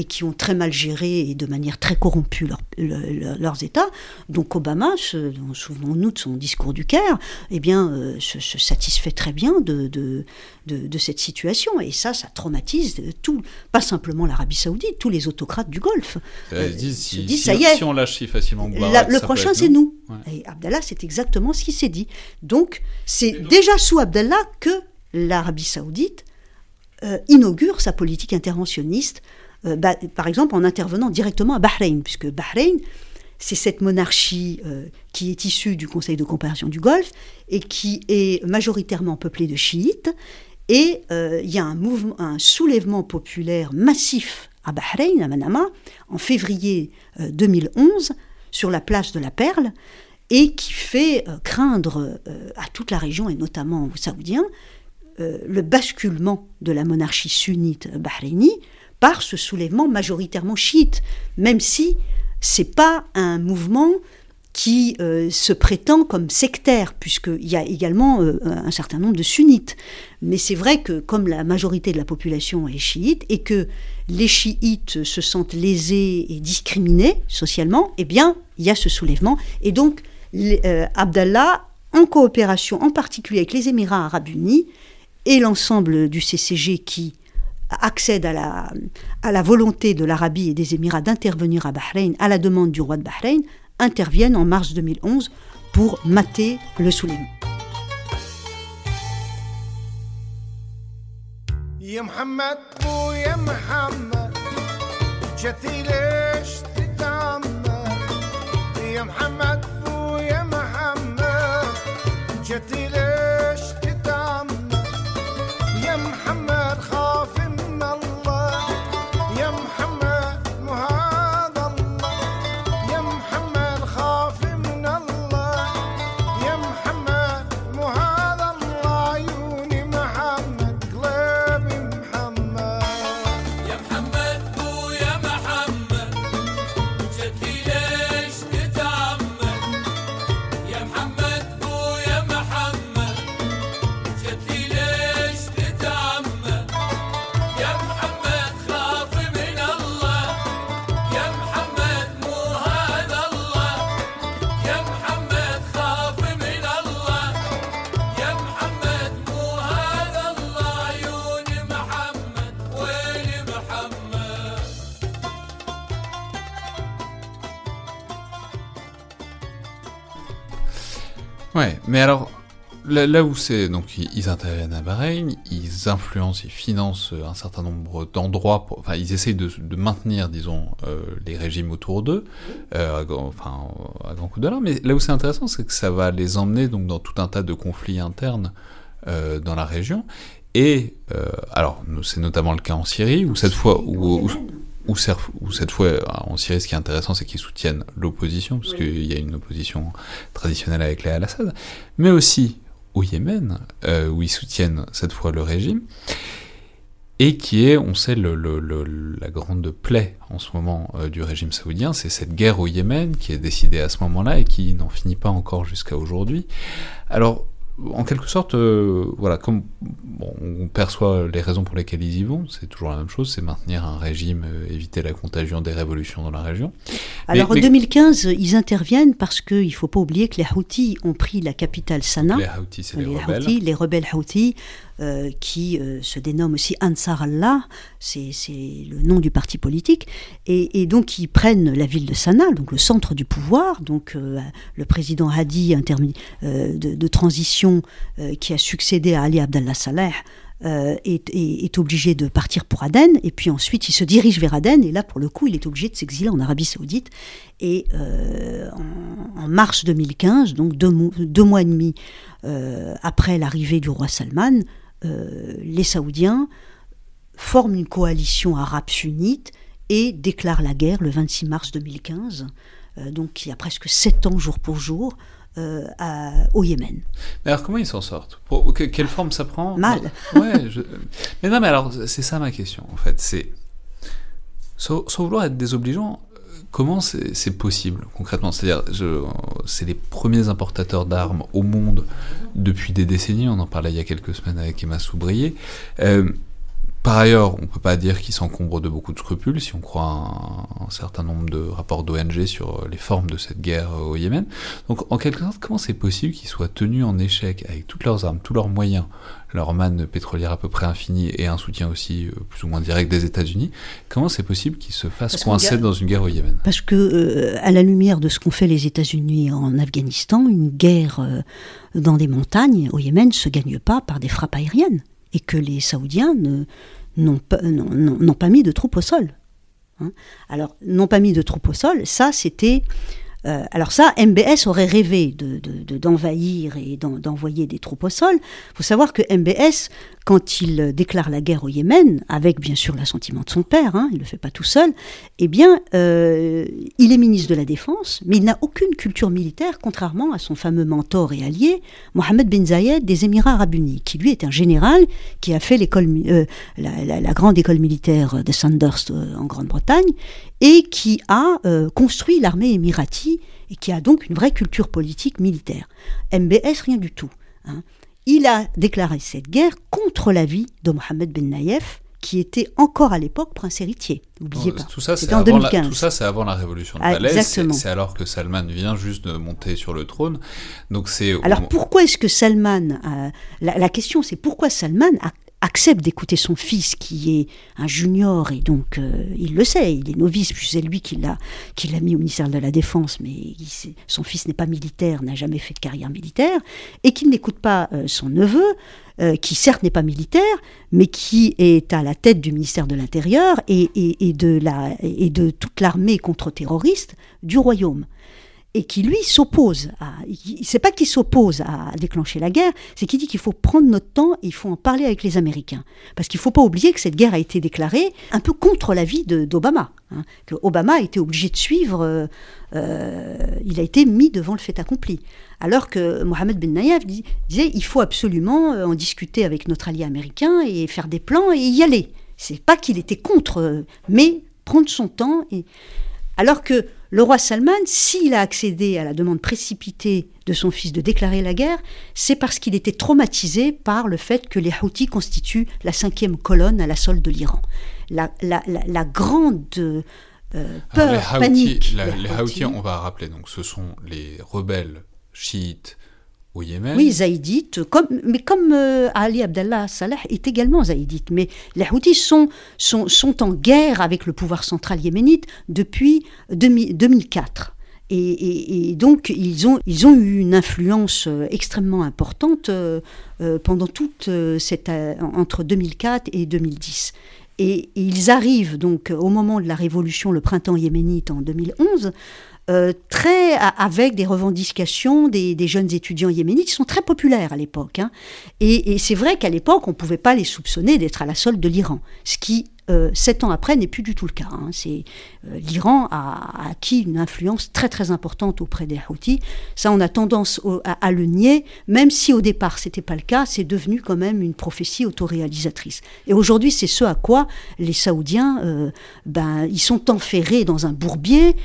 et qui ont très mal géré et de manière très corrompue leurs États. Donc Obama, souvenons-nous de son discours du Caire, eh bien, euh, se, satisfait très bien de, de, de, cette situation. Et ça, ça traumatise tout, pas simplement l'Arabie Saoudite, tous les autocrates du Golfe. Euh, disent, si, ça y est, si on lâche si facilement Le prochain, c'est nous. Et Abdallah, c'est exactement ce qui s'est dit. Donc, c'est déjà sous Abdallah que l'Arabie saoudite euh, inaugure sa politique interventionniste, euh, bah, par exemple en intervenant directement à Bahreïn, puisque Bahreïn, c'est cette monarchie euh, qui est issue du Conseil de coopération du Golfe et qui est majoritairement peuplée de chiites. Et il y a un, mouvement, un soulèvement populaire massif à Bahreïn, à Manama, en février 2011, sur la place de la Perle, et qui fait craindre à toute la région, et notamment aux Saoudiens, euh, le basculement de la monarchie sunnite bahreïnie par ce soulèvement majoritairement chiite, même si c'est pas un mouvement qui euh, se prétend comme sectaire, puisqu'il y a également euh, un certain nombre de sunnites. Mais c'est vrai que comme la majorité de la population est chiite et que les chiites se sentent lésés et discriminés socialement, eh bien, il y a ce soulèvement. Et donc, Abdallah, en coopération en particulier avec les Émirats arabes unis, et l'ensemble du CCG qui accède à la, volonté de l'Arabie et des Émirats d'intervenir à Bahreïn à la demande du roi de Bahreïn, interviennent en mars 2011 pour mater le. Ouais, là, où c'est. Donc, ils interviennent à Bahreïn, ils influencent, ils financent un certain nombre d'endroits. Enfin, ils essayent de, maintenir, disons, euh, les régimes autour d'eux, euh, à, enfin, à grand coup de. Mais là où c'est intéressant, c'est que ça va les emmener donc, dans tout un tas de conflits internes euh, dans la région. Et, alors, c'est notamment le cas en Syrie, où cette fois. Où, ou, cette fois, en Syrie, ce qui est intéressant, c'est qu'ils soutiennent l'opposition, parce qu'il y a une opposition traditionnelle avec les Al-Assad, mais aussi au Yémen, euh, où ils soutiennent cette fois le régime, et qui est, on sait, la grande plaie en ce moment euh, du régime saoudien, c'est cette guerre au Yémen qui est décidée à ce moment-là et qui n'en finit pas encore jusqu'à aujourd'hui. Alors, en quelque sorte, euh, voilà, comme on perçoit les raisons pour lesquelles ils y vont, c'est toujours la même chose, c'est maintenir un régime, euh, éviter la contagion des révolutions dans la région. Alors en 2015, ils interviennent parce qu'il ne faut pas oublier que les Houthis ont pris la capitale Sanaa. Les Houthis, c'est les, rebelles. les rebelles Houthis, euh, qui se dénomment aussi Ansar Allah, c'est le nom du parti politique, et, donc ils prennent la ville de Sanaa, donc le centre du pouvoir, donc le président Hadi de, de transition euh, qui a succédé à Ali Abdallah Saleh, euh, est, obligé de partir pour Aden, et puis ensuite il se dirige vers Aden, et là pour le coup il est obligé de s'exiler en Arabie Saoudite. Et euh, en, mars 2015, donc deux, mois et demi après l'arrivée du roi Salman, les Saoudiens forment une coalition arabe sunnite et déclarent la guerre le 26 mars 2015, donc il y a presque sept ans jour pour jour. Euh, au Yémen. Mais alors comment ils s'en sortent? Quelle forme ça prend? Mal. Ouais, Mais non, mais alors c'est ça ma question en fait. C'est sans, vouloir être désobligeant, comment c'est possible concrètement? C'est-à-dire, c'est les premiers importateurs d'armes au monde depuis des décennies. On en parlait il y a quelques semaines avec Emma Soubrier. Euh, par ailleurs, on ne peut pas dire qu'ils s'encombrent de beaucoup de scrupules si on croit un, un certain nombre de rapports d'ONG sur les formes de cette guerre au Yémen. Donc en quelque sorte, comment c'est possible qu'ils soient tenus en échec avec toutes leurs armes, tous leurs moyens, leur manne pétrolière à peu près infinie et un soutien aussi euh, plus ou moins direct des États-Unis? Comment c'est possible qu'ils se fassent coincer dans une guerre au Yémen? Parce que euh, à la lumière de ce qu'ont fait les États-Unis en Afghanistan, une guerre euh, dans des montagnes au Yémen ne se gagne pas par des frappes aériennes et que les Saoudiens n'ont pas, mis de troupes au sol. Hein. Alors, n'ont pas mis de troupes au sol, ça c'était euh, alors ça, MBS aurait rêvé d'envahir de, et d'envoyer des troupes au sol. Il faut savoir que MBS, quand il déclare la guerre au Yémen, avec bien sûr l'assentiment de son père, hein, il ne le fait pas tout seul, eh bien, euh, il est ministre de la Défense, mais il n'a aucune culture militaire, contrairement à son fameux mentor et allié, Mohamed Ben Zayed des Émirats arabes unis, qui lui est un général qui a fait l'école, euh, la, grande école militaire de Sandhurst en Grande-Bretagne, et qui a construit l'armée émiratie et qui a donc une vraie culture politique militaire. MBS, rien du tout. Hein. Il a déclaré cette guerre contre l'avis de Mohamed Ben Naïef, qui était encore à l'époque prince héritier. N'oubliez pas. Tout ça, c'est avant, la, tout ça, c'est avant la révolution de ah, C'est alors que Salman vient juste de monter sur le trône. Donc c'est. Alors pourquoi est-ce que Salman. la, question, c'est pourquoi Salman a accepte d'écouter son fils qui est un junior et donc il le sait, il est novice, puis c'est lui qui l'a qui l'a mis au ministère de la Défense, mais son fils n'est pas militaire, n'a jamais fait de carrière militaire, et qu'il n'écoute pas son neveu, qui certes n'est pas militaire, mais qui est à la tête du ministère de l'Intérieur et, et, de la, et de toute l'armée contre-terroriste du royaume et qui lui s'oppose à. C'est pas qu'il s'oppose à déclencher la guerre, c'est qu'il dit qu'il faut prendre notre temps et il faut en parler avec les Américains. Parce qu'il faut pas oublier que cette guerre a été déclarée un peu contre l'avis d'Obama. Hein, Obama a été obligé de suivre, euh, euh, il a été mis devant le fait accompli. Alors que Mohamed Ben Nayef disait il faut absolument euh, en discuter avec notre allié américain et faire des plans et y aller. C'est pas qu'il était contre, mais prendre son temps. Et... Alors que le roi Salman, s'il a accédé à la demande précipitée de son fils de déclarer la guerre, c'est parce qu'il était traumatisé par le fait que les Houthis constituent la cinquième colonne à la solde de l'Iran. La, grande euh, peur, panique. les Houthis, on va rappeler, donc ce sont les rebelles chiites au Yémen. Oui, zaïdites, comme, mais comme euh, Ali Abdallah Salah est également zaïdite. Mais les Houthis sont, sont, en guerre avec le pouvoir central yéménite depuis 2004. Et, et, donc, ils ont, ils ont eu une influence euh, extrêmement importante euh, pendant toute cette. entre 2004 et 2010. Et, ils arrivent donc au moment de la révolution, le printemps yéménite en 2011, euh, très avec des revendications des, jeunes étudiants yéménites qui sont très populaires à l'époque. Hein. Et, et c'est vrai qu'à l'époque, on ne pouvait pas les soupçonner d'être à la solde de l'Iran, ce qui sept ans après n'est plus du tout le cas. Hein. C'est euh, l'Iran a, acquis une influence très très importante auprès des Houthis. Ça, on a tendance à, le nier, même si au départ c'était pas le cas. C'est devenu quand même une prophétie autoréalisatrice. Et aujourd'hui, c'est ce à quoi les Saoudiens, euh, ben, ils sont enferrés dans un bourbier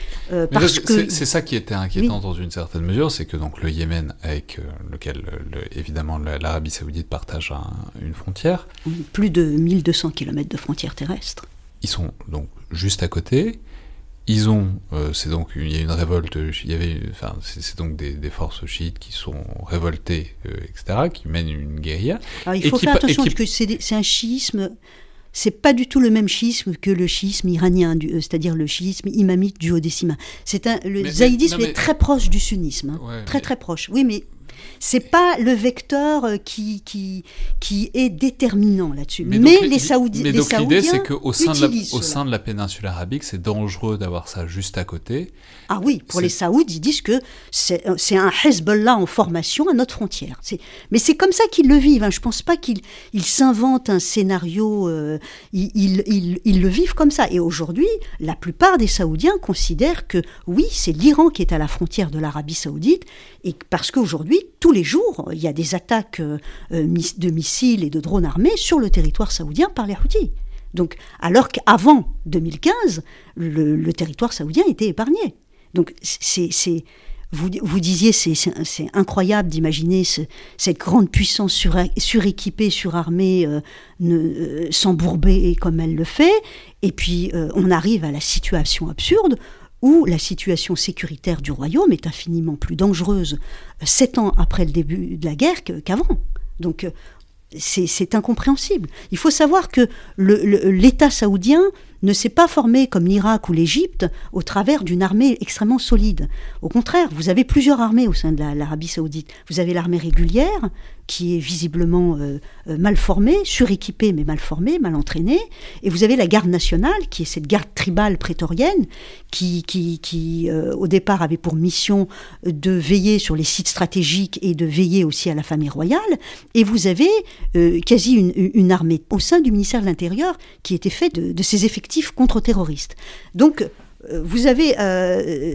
parce que c'est ça qui était inquiétant dans une certaine mesure, c'est que donc le Yémen, avec lequel évidemment l'Arabie Saoudite partage une frontière, plus de 1200 km de frontières ils sont donc juste à côté. Ils ont, euh, c'est donc il y a une révolte, il y avait, enfin c'est donc des, forces chiites qui sont révoltées, euh, etc., qui mènent une guérilla. il faut faire attention parce que c'est un chiisme, c'est pas du tout le même chiisme que le chiisme iranien, euh, c'est-à-dire le chiisme imamite du haut-décima. C'est un, le zaïdisme est très proche du sunnisme, hein. très très proche. Oui, mais c'est pas le vecteur euh, qui, qui, qui est déterminant là-dessus. Mais, les, Saoudiens. Mais donc l'idée, c'est qu'au sein, de la, au sein de la péninsule arabique, c'est dangereux d'avoir ça juste à côté. Ah oui, pour les Saouds, ils disent que c'est un Hezbollah en formation à notre frontière. Mais c'est comme ça qu'ils le vivent. Hein. Je ne pense pas qu'ils s'inventent un scénario. Euh, ils, ils, ils, le vivent comme ça. Et aujourd'hui, la plupart des Saoudiens considèrent que oui, c'est l'Iran qui est à la frontière de l'Arabie saoudite. Et parce qu'aujourd'hui, tous les jours, il y a des attaques euh, euh, de missiles et de drones armés sur le territoire saoudien par les Houthis. Donc, alors qu'avant 2015, le, territoire saoudien était épargné. Donc, c'est, vous, disiez, c'est, incroyable d'imaginer cette grande puissance suréquipée, surarmée, euh, s'embourber comme elle le fait. Et puis, on arrive à la situation absurde où la situation sécuritaire du royaume est infiniment plus dangereuse euh, sept ans après le début de la guerre qu'avant. Donc euh, c'est incompréhensible. Il faut savoir que l'État saoudien ne s'est pas formé comme l'Irak ou l'Égypte au travers d'une armée extrêmement solide. Au contraire, vous avez plusieurs armées au sein de l'Arabie saoudite. Vous avez l'armée régulière, qui est visiblement euh, euh, mal formée, suréquipée mais mal formée, mal entraînée, et vous avez la garde nationale, qui est cette garde tribale prétorienne, qui, qui, qui euh, au départ avait pour mission de veiller sur les sites stratégiques et de veiller aussi à la famille royale, et vous avez quasi une, armée au sein du ministère de l'Intérieur qui était fait de, de ces effectifs contre-terroristes. Donc, vous avez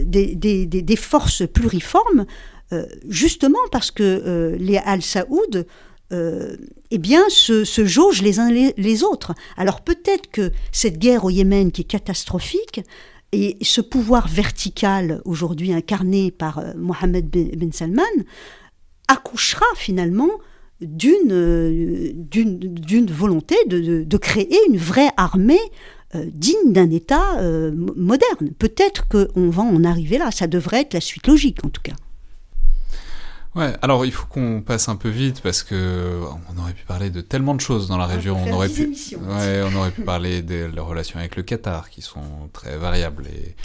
des, forces pluriformes euh, justement parce que euh, les Al-Saoud euh, eh bien, se, jaugent les uns les, autres. Alors peut-être que cette guerre au Yémen qui est catastrophique, et ce pouvoir vertical aujourd'hui incarné par Mohammed Ben Salman, accouchera finalement d'une volonté de, créer une vraie armée digne d'un État moderne. Peut-être qu'on va en arriver là, ça devrait être la suite logique en tout cas. Ouais, alors il faut qu'on passe un peu vite parce que on aurait pu parler de tellement de choses dans la région. On, on aurait pu, ouais, on aurait pu parler des relations avec le Qatar qui sont très variables et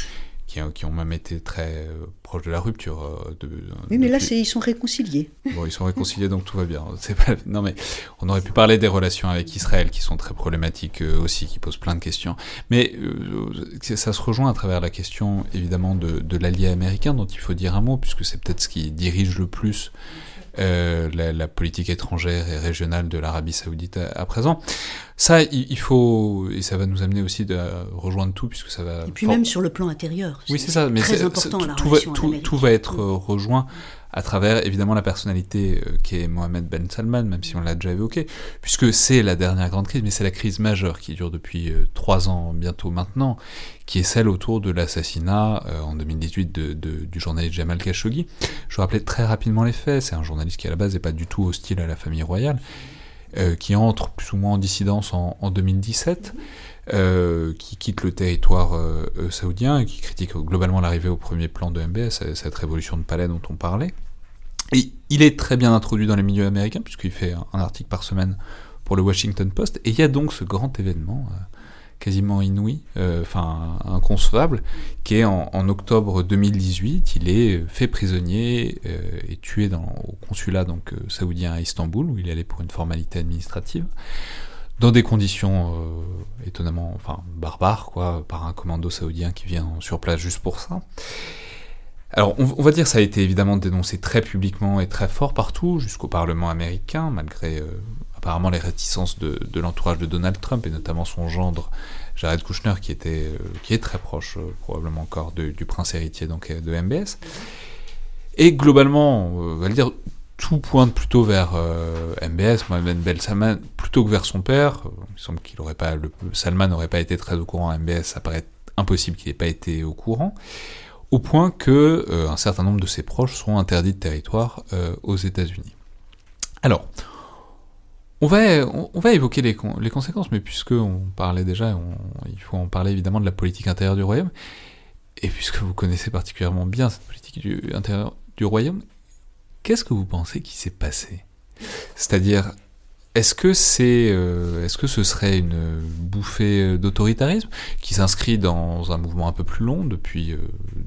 qui, ont même été très euh, proches de la rupture. Euh, de, oui, mais là, ils sont réconciliés. Bon, ils sont réconciliés, donc tout va bien. <laughs> Pas... Non, mais on aurait pu parler des relations avec Israël, qui sont très problématiques euh, aussi, qui posent plein de questions. Mais ça se rejoint à travers la question, évidemment, de, de l'allié américain, dont il faut dire un mot, puisque c'est peut-être ce qui dirige le plus euh, la, politique étrangère et régionale de l'Arabie saoudite à, présent. Ça, il, faut, et ça va nous amener aussi de rejoindre tout, puisque ça va... Et puis même sur le plan intérieur. Oui, c'est ça, mais très important, tout, la tout, va, tout, va, être mm. rejoint à travers évidemment la personnalité euh, qui est Mohamed Ben Salman, même si on l'a déjà évoqué, puisque c'est la dernière grande crise, mais c'est la crise majeure qui dure depuis euh, trois ans bientôt maintenant, qui est celle autour de l'assassinat euh, en 2018 de, du journaliste Jamal Khashoggi. Je rappelais très rapidement les faits, c'est un journaliste qui à la base n'est pas du tout hostile à la famille royale, qui entre plus ou moins en dissidence en, en 2017. Euh, qui quitte le territoire saoudien et qui critique globalement l'arrivée au premier plan de MBS, cette révolution de palais dont on parlait. Et il est très bien introduit dans les milieux américains, puisqu'il fait un, article par semaine pour le Washington Post, et il y a donc ce grand événement, euh, quasiment inouï, enfin inconcevable, qui est en, octobre 2018, il est fait prisonnier et tué au consulat donc, saoudien à Istanbul, où il allé pour une formalité administrative dans des conditions euh, étonnamment, enfin barbares, quoi, par un commando saoudien qui vient sur place juste pour ça. Alors, on, va dire ça a été évidemment dénoncé très publiquement et très fort partout, jusqu'au Parlement américain, malgré euh, apparemment les réticences de, l'entourage de Donald Trump et notamment son gendre Jared Kushner, qui était, euh, qui est très proche probablement encore du prince héritier donc de MBS. Et globalement, on va le dire, tout pointe plutôt vers euh, MBS, Mohamed Ben Salman, plutôt que vers son père. Il semble qu'il aurait pas, Salman n'aurait pas été très au courant MBS, ça paraît impossible qu'il n'ait pas été au courant, au point que euh, un certain nombre de ses proches sont interdits de territoire euh, aux États-Unis. Alors, on va, on, va évoquer les, conséquences, mais puisque on parlait déjà, il faut en parler évidemment de la politique intérieure du royaume, et puisque vous connaissez particulièrement bien cette politique intérieure du royaume, Qu'est-ce que vous pensez qui s'est passé? C'est-à-dire, est-ce que c'est, euh, est-ce que ce serait une bouffée d'autoritarisme qui s'inscrit dans un mouvement un peu plus long depuis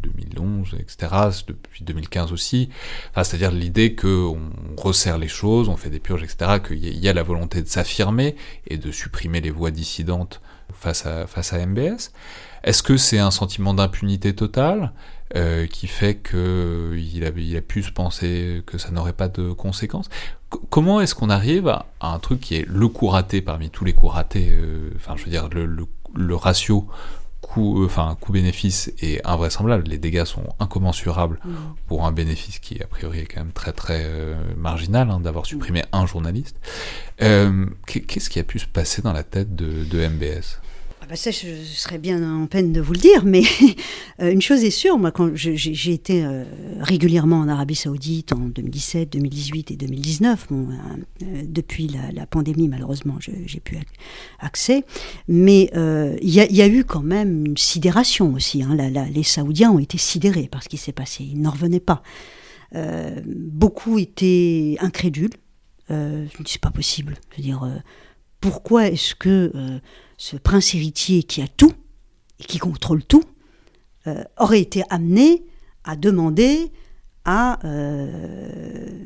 2011, euh, etc., depuis 2015 aussi C'est-à-dire l'idée qu'on resserre les choses, on fait des purges, etc., qu'il y a la volonté de s'affirmer et de supprimer les voix dissidentes face à MBS. Est-ce que c'est un sentiment d'impunité totale? Euh, qui fait qu'il a, il a pu se penser que ça n'aurait pas de conséquences. comment est-ce qu'on arrive à, un truc qui est le coup raté parmi tous les coups ratés euh, Enfin, je veux dire, le, le, ratio coût, euh, enfin, coût-bénéfice est invraisemblable. Les dégâts sont incommensurables mmh. pour un bénéfice qui, a priori, est quand même très très marginal hein, d'avoir supprimé mmh. un journaliste. Qu'est-ce qui a pu se passer dans la tête de, de MBS bah, ça, je, serais bien en peine de vous le dire, mais <laughs> euh, une chose est sûre, moi, quand j'ai été euh, régulièrement en Arabie Saoudite en 2017, 2018 et 2019, bon, euh, depuis la, pandémie, malheureusement, j'ai plus accès, mais il y, a eu quand même une sidération aussi. Hein, les Saoudiens ont été sidérés par ce qui s'est passé, ils n'en revenaient pas. beaucoup étaient incrédules. je me c'est pas possible. Je veux dire, pourquoi est-ce que ce prince héritier qui a tout et qui contrôle tout euh, aurait été amené à demander à, euh,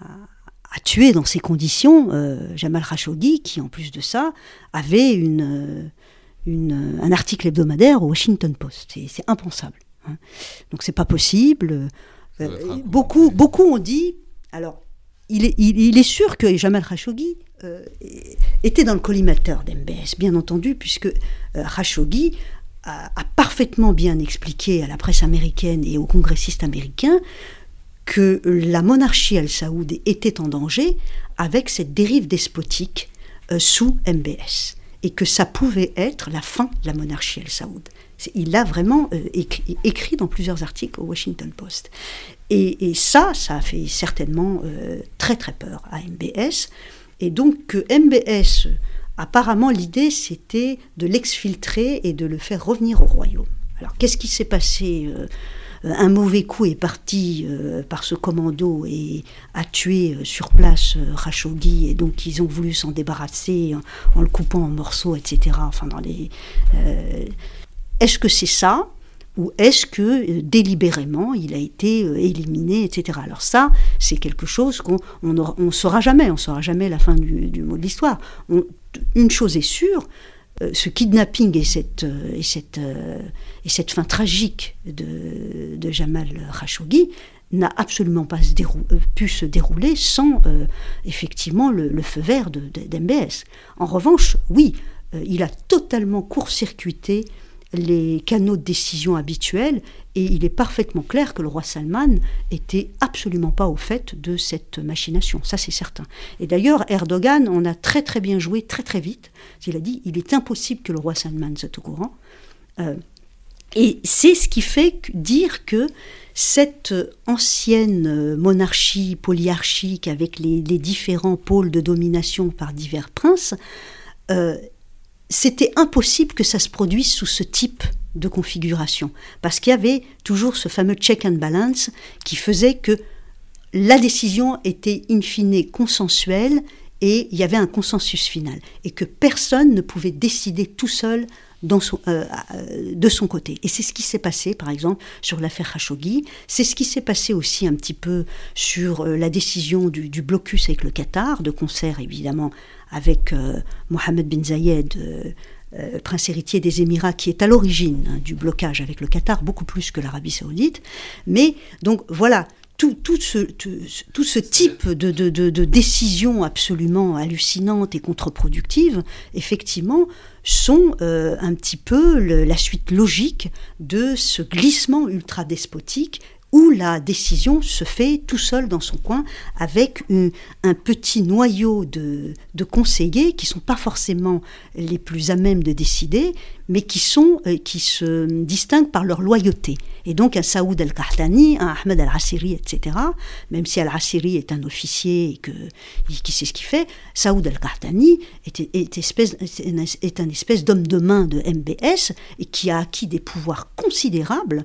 à, tuer dans ces conditions euh, Jamal Khashoggi, qui en plus de ça avait une, une, un article hebdomadaire au Washington Post. C'est impensable. Hein. Donc c'est pas possible. beaucoup, beaucoup ont dit. Alors, il est, sûr que Jamal Khashoggi euh, était dans le collimateur d'MBS, bien entendu, puisque euh, Khashoggi a, parfaitement bien expliqué à la presse américaine et aux congressistes américains que la monarchie al-Saoud était en danger avec cette dérive despotique euh, sous MBS et que ça pouvait être la fin de la monarchie al-Saoud. Il l'a vraiment écrit, dans plusieurs articles au Washington Post. Et, ça, ça a fait certainement très très peur à MBS. Et donc MBS, apparemment l'idée c'était de l'exfiltrer et de le faire revenir au royaume. Alors qu'est-ce qui s'est passé euh, un mauvais coup est parti par ce commando et a tué sur place Khashoggi, et donc ils ont voulu s'en débarrasser en, le coupant en morceaux, etc. Enfin, dans les. Est-ce que c'est ça? Ou est-ce que euh, délibérément il a été euh, éliminé, etc. Alors ça, c'est quelque chose qu'on ne saura jamais, on saura jamais la fin du, mot de l'histoire. Une chose est sûre, euh, ce kidnapping et cette, et cette, et cette fin tragique de, de Jamal Khashoggi n'a absolument pas pu se dérouler sans effectivement le, feu vert d'MBS. en revanche, oui, il a totalement court-circuité les canaux de décision habituels et il est parfaitement clair que le roi Salman était absolument pas au fait de cette machination, ça c'est certain. Et d'ailleurs, Erdogan en a très très bien joué très très vite. Il a dit il est impossible que le roi Salman soit au courant. Euh, et c'est ce qui fait dire que cette ancienne monarchie polyarchique avec les, différents pôles de domination par divers princes euh, c'était impossible que ça se produise sous ce type de configuration, parce qu'il y avait toujours ce fameux check and balance qui faisait que la décision était in fine consensuelle et il y avait un consensus final, et que personne ne pouvait décider tout seul euh, euh, de son côté. Et c'est ce qui s'est passé, par exemple, sur l'affaire Khashoggi. C'est ce qui s'est passé aussi un petit peu sur euh, la décision du, blocus avec le Qatar, de concert évidemment avec Mohamed bin Zayed. prince héritier des Émirats, qui est à l'origine hein, du blocage avec le Qatar, beaucoup plus que l'Arabie saoudite. Mais donc voilà, tout, tout, ce, tout, ce, type de, de, de, décisions absolument hallucinantes et contre-productives, effectivement, sont euh, un petit peu la suite logique de ce glissement ultra-despotique où la décision se fait tout seul dans son coin avec un petit noyau de, conseillers qui ne sont pas forcément les plus à même de décider, mais qui, sont, euh, qui se distinguent par leur loyauté. Et donc un Saoud al-Qahtani, un Ahmed al-Assiri, etc., même si al-Assiri est un officier et que, qui sait ce qu'il fait, Saoud al-Qahtani est, est, espèce, est un espèce d'homme de main de MBS et qui a acquis des pouvoirs considérables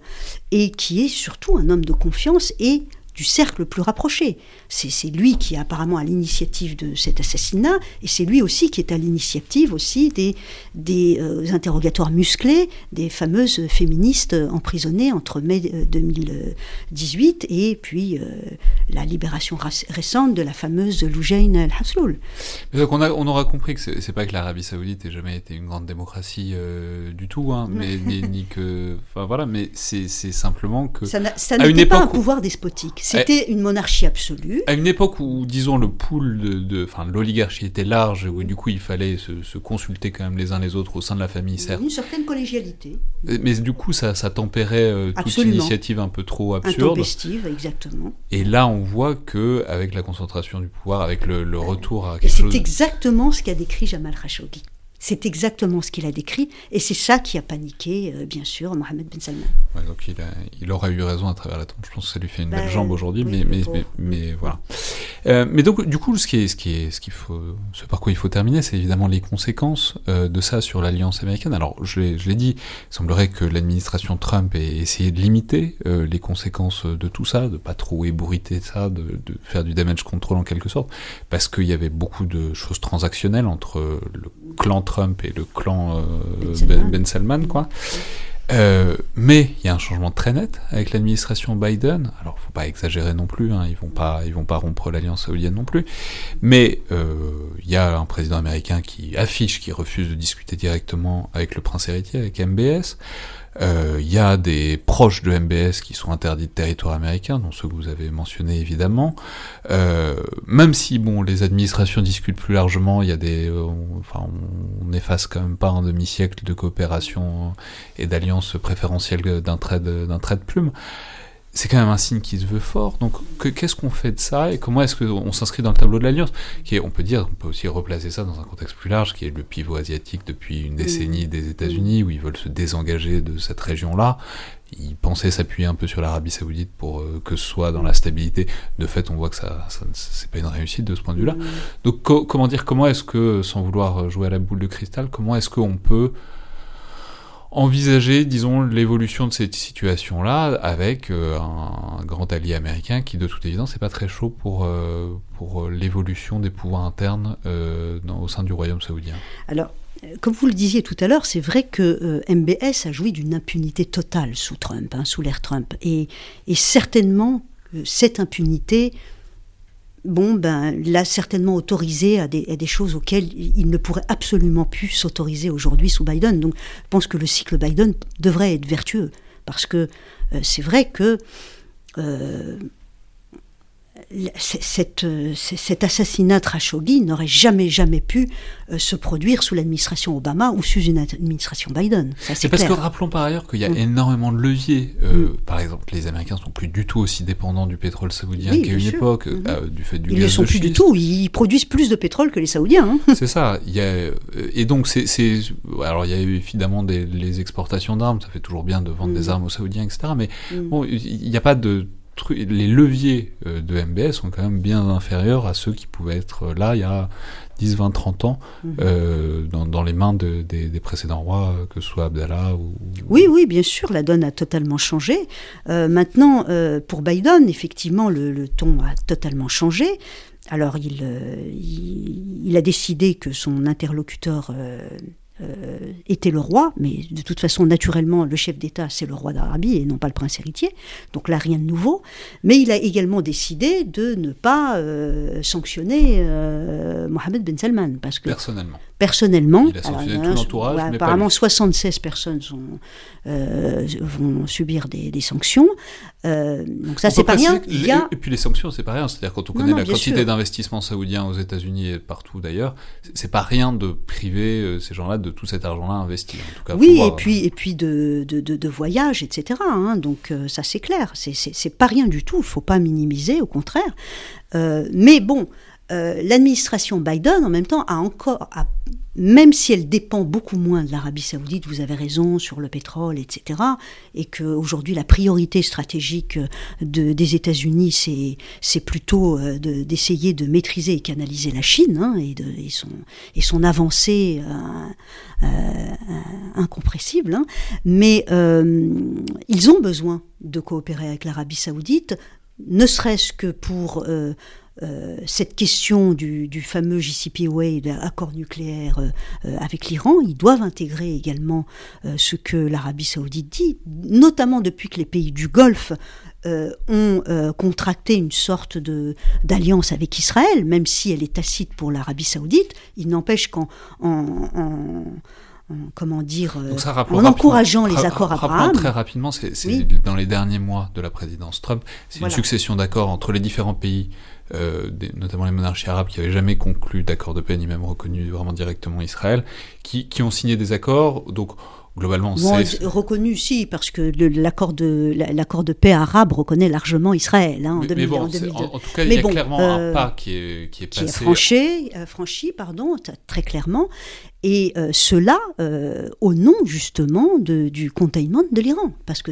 et qui est surtout un homme de confiance et du cercle le plus rapproché. C'est lui qui est apparemment à l'initiative de cet assassinat, et c'est lui aussi qui est à l'initiative aussi des, des euh, interrogatoires musclés des fameuses féministes emprisonnées entre mai 2018 euh, et puis euh, la libération récente de la fameuse Loujain al-Hasloul. On, on aura compris que c'est pas que l'Arabie Saoudite ait jamais été une grande démocratie du tout, hein, mais ni, que, enfin voilà, mais c'est simplement que ça n'était pas un pouvoir despotique. C'était une monarchie absolue. À une époque où, disons, le pool de, enfin, l'oligarchie était large, où du coup il fallait se, consulter quand même les uns les autres au sein de la famille, certes. Une certaine collégialité. Mais, du coup, ça, ça tempérait euh, toute initiative un peu trop absurde. Intempestive, exactement. Et là, on voit que avec la concentration du pouvoir, avec le, retour à quelque Et c'est exactement ce qu'a décrit Jamal Khashoggi. C'est exactement ce qu'il a décrit, et c'est ça qui a paniqué, euh, bien sûr, Mohamed Ben Salman. donc il, a, il aura eu raison à travers la tombe. Je pense que ça lui fait une belle ben, jambe aujourd'hui, mais, mais, mais, voilà. Euh, mais donc, du coup, ce, qui est, ce, qui est, ce, qu'il faut, ce par quoi il faut terminer, c'est évidemment les conséquences euh, de ça sur l'alliance américaine. Alors, je l'ai dit, il semblerait que l'administration Trump ait essayé de limiter les conséquences de tout ça, de pas trop ébouriter ça, de, de faire du damage control en quelque sorte, parce qu'il y avait beaucoup de choses transactionnelles entre le clan Trump et le clan euh, ben, ben, Salman, quoi. Euh, mais il y a un changement très net avec l'administration Biden. Alors, faut pas exagérer non plus. Hein, ils vont pas, ils vont pas rompre l'alliance saoudienne non plus. Mais euh, il y a un président américain qui affiche, qui refuse de discuter directement avec le prince héritier, avec MBS. Il euh, y a des proches de MBS qui sont interdits de territoire américain, dont ceux que vous avez mentionnés évidemment. Euh, même si bon, les administrations discutent plus largement, il y a des, euh, enfin, on n'efface quand même pas un demi-siècle de coopération et d'alliance préférentielle d'un trait d'un trait de plume c'est quand même un signe qui se veut fort. Donc, qu'est-ce qu'on fait de ça et comment est-ce qu'on s'inscrit dans le tableau de l'Alliance qui On peut dire, on peut aussi replacer ça dans un contexte plus large, qui est le pivot asiatique depuis une décennie des États-Unis, où ils veulent se désengager de cette région-là. Ils pensaient s'appuyer un peu sur l'Arabie Saoudite pour euh, que ce soit dans la stabilité. De fait, on voit que ça, ça c'est pas une réussite de ce point de vue-là. Donc, comment dire Comment est-ce que, sans vouloir jouer à la boule de cristal, comment est-ce qu'on peut envisager, disons, l'évolution de cette situation-là avec euh, un, grand allié américain qui, de toute évidence, n'est pas très chaud pour, euh, pour l'évolution des pouvoirs internes au sein du royaume saoudien Alors, comme vous le disiez tout à l'heure, c'est vrai que MBS a joui d'une impunité totale sous Trump, hein, sous l'ère Trump. Et certainement, cette impunité bon, ben, l'a certainement autorisé à des, choses auxquelles il ne pourrait absolument plus s'autoriser aujourd'hui sous Biden. Donc, je pense que le cycle Biden devrait être vertueux, parce que euh, c'est vrai que euh, cette, cet assassinat Khashoggi n'aurait jamais, jamais pu euh, se produire sous l'administration Obama ou sous une administration Biden. C'est parce que rappelons par ailleurs qu'il y a mm. énormément de leviers. Euh, mm. Par exemple, les Américains sont plus du tout aussi dépendants du pétrole saoudien qu'à une époque, mm-hmm. euh, du fait du Ils ne sont plus du tout. Ils produisent plus de pétrole que les Saoudiens. Hein. C'est ça. Il y a, et donc, c'est, alors il y a évidemment des, les exportations d'armes. Ça fait toujours bien de vendre des armes aux Saoudiens, etc. Mais bon, il n'y a pas de les leviers euh, de MBS sont quand même bien inférieurs à ceux qui pouvaient être là il y a 10, 20, 30 ans mhm. euh, dans, les mains des, précédents rois, que ce soit Abdallah ou... Oui, oui, bien sûr, la donne a totalement changé. Euh, maintenant, pour Biden, effectivement, le, ton a totalement changé. Alors, il, il, a décidé que son interlocuteur euh, était le roi, mais de toute façon, naturellement, le chef d'État, c'est le roi d'Arabie et non pas le prince héritier. Donc là, rien de nouveau. Mais il a également décidé de ne pas euh, sanctionner euh, Mohamed Ben Salman. Parce que, personnellement. Personnellement. Il a sanctionné tout l'entourage. apparemment, 76 personnes sont, vont subir des, sanctions. donc ça, c'est pas rien. Et puis les sanctions, c'est pas rien. C'est-à-dire quand on connaît la quantité d'investissements saoudiens aux États-Unis et partout d'ailleurs, c'est pas rien de priver ces gens-là de tout cet argent-là investi. En tout cas, oui, et puis, et puis de, de, de, voyages, etc. Hein. donc euh, ça c'est clair, c'est pas rien du tout, il faut pas minimiser, au contraire. Euh, mais bon, euh, l'administration Biden, en même temps, a encore, même si elle dépend beaucoup moins de l'Arabie saoudite, vous avez raison, sur le pétrole, etc., et qu'aujourd'hui la priorité stratégique de, des États-Unis, c'est plutôt euh, d'essayer de, maîtriser et canaliser la Chine hein, et, son, avancée euh, incompressible. Hein. Mais ils ont besoin de coopérer avec l'Arabie saoudite, ne serait-ce que pour euh, cette question du, fameux JCPOA, l'accord nucléaire euh, euh, avec l'Iran, ils doivent intégrer également ce que l'Arabie saoudite dit, notamment depuis que les pays du Golfe ont contracté une sorte d'alliance avec Israël, même si elle est tacite pour l'Arabie saoudite, il n'empêche qu'en comment dire, en encourageant les accords Abraham. Très rapidement, c'est dans les derniers mois de la présidence Trump, c'est une succession d'accords entre les différents pays euh, notamment les monarchies arabes qui n'avaient jamais conclu d'accord de paix ni même reconnu vraiment directement Israël, qui, qui ont signé des accords. Donc globalement, c'est reconnu si parce que l'accord de l'accord de paix arabe reconnaît largement Israël hein, en, mais, bon, en, tout cas, il y a clairement un euh, pas qui est qui est passé. Qui est franchi, euh, franchi, pardon, très clairement. Et cela au nom justement de, du containment de l'Iran, parce que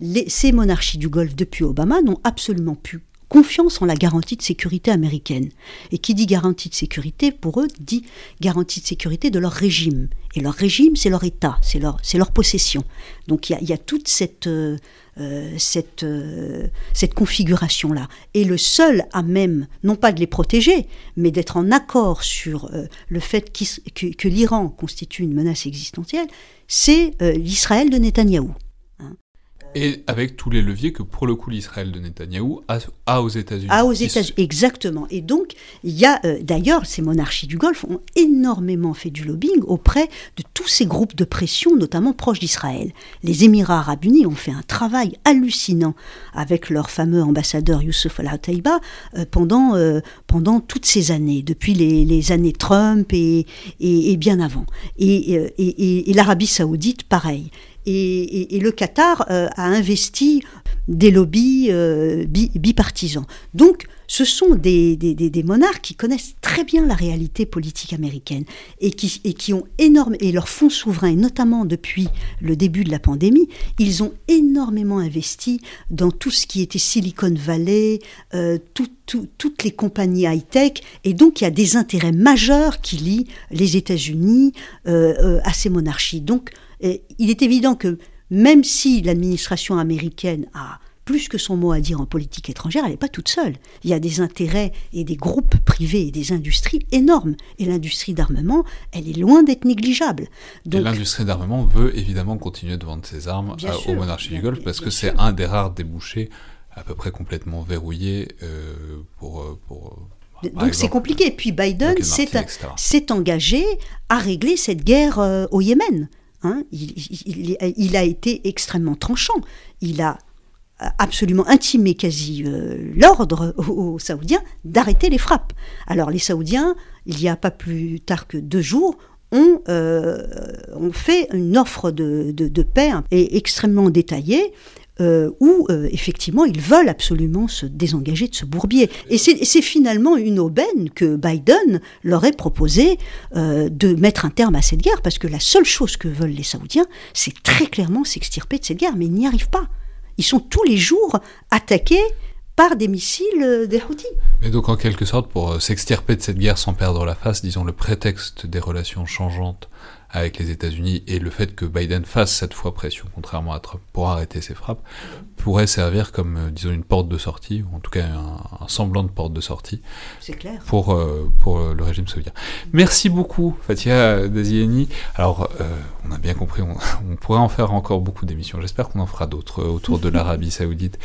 les, ces monarchies du Golfe depuis Obama n'ont absolument pu confiance en la garantie de sécurité américaine. Et qui dit garantie de sécurité, pour eux, dit garantie de sécurité de leur régime. Et leur régime, c'est leur État, c'est leur, leur possession. Donc il y, a, toute cette, euh, euh, cette, euh, cette configuration-là. Et le seul à même, non pas de les protéger, mais d'être en accord sur le fait que, que l'Iran constitue une menace existentielle, c'est l'Israël de Netanyahou. Et avec tous les leviers que, pour le coup, l'Israël de Netanyahou a, aux États-Unis. A aux États-Unis, exactement. Et donc, il y a, euh, d'ailleurs, ces monarchies du Golfe ont énormément fait du lobbying auprès de tous ces groupes de pression, notamment proches d'Israël. Les Émirats arabes unis ont fait un travail hallucinant avec leur fameux ambassadeur Youssef al-Ataïba euh, pendant, euh, pendant toutes ces années, depuis les, années Trump et, et, bien avant. Et, et l'Arabie saoudite, pareil. Et, le Qatar euh, a investi des lobbies euh, bipartisans. Donc, ce sont des, monarques qui connaissent très bien la réalité politique américaine et qui, et ont énorme et leur fonds souverain, notamment depuis le début de la pandémie, ils ont énormément investi dans tout ce qui était Silicon Valley, euh, toutes les compagnies high-tech, et donc il y a des intérêts majeurs qui lient les États-Unis à ces monarchies. Donc Et il est évident que même si l'administration américaine a plus que son mot à dire en politique étrangère, elle n'est pas toute seule. Il y a des intérêts et des groupes privés et des industries énormes. Et l'industrie d'armement, elle est loin d'être négligeable. Donc, l'industrie d'armement veut évidemment continuer de vendre ses armes aux monarchies du Golfe parce que c'est un des rares débouchés à peu près complètement verrouillés euh, pour, euh, pour donc c'est compliqué. Puis Biden s'est engagé à régler cette guerre euh, au Yémen. Hein. il, a été extrêmement tranchant. Il a absolument intimé quasi euh, l'ordre aux, Saoudiens d'arrêter les frappes. Alors les Saoudiens, il n'y a pas plus tard que deux jours, ont, euh, fait une offre de, paix et extrêmement détaillée. Euh, où effectivement ils veulent absolument se désengager de ce bourbier. Et c'est finalement une aubaine que Biden leur ait proposé de mettre un terme à cette guerre, parce que la seule chose que veulent les Saoudiens, c'est très clairement s'extirper de cette guerre, mais ils n'y arrivent pas. Ils sont tous les jours attaqués par des missiles euh, des Houthis. Mais donc en quelque sorte, pour euh, s'extirper de cette guerre sans perdre la face, disons le prétexte des relations changeantes avec les États-Unis et le fait que Biden fasse cette fois pression, contrairement à Trump, pour arrêter ses frappes, pourrait servir comme, euh, disons, une porte de sortie, ou en tout cas un, semblant de porte de sortie clair. Pour, euh, pour euh, le régime saoudien. Merci beaucoup, Fatia Dazieni. Alors, on a bien compris, on, <laughs> on, pourrait en faire encore beaucoup d'émissions. J'espère qu'on en fera d'autres autour de l'Arabie saoudite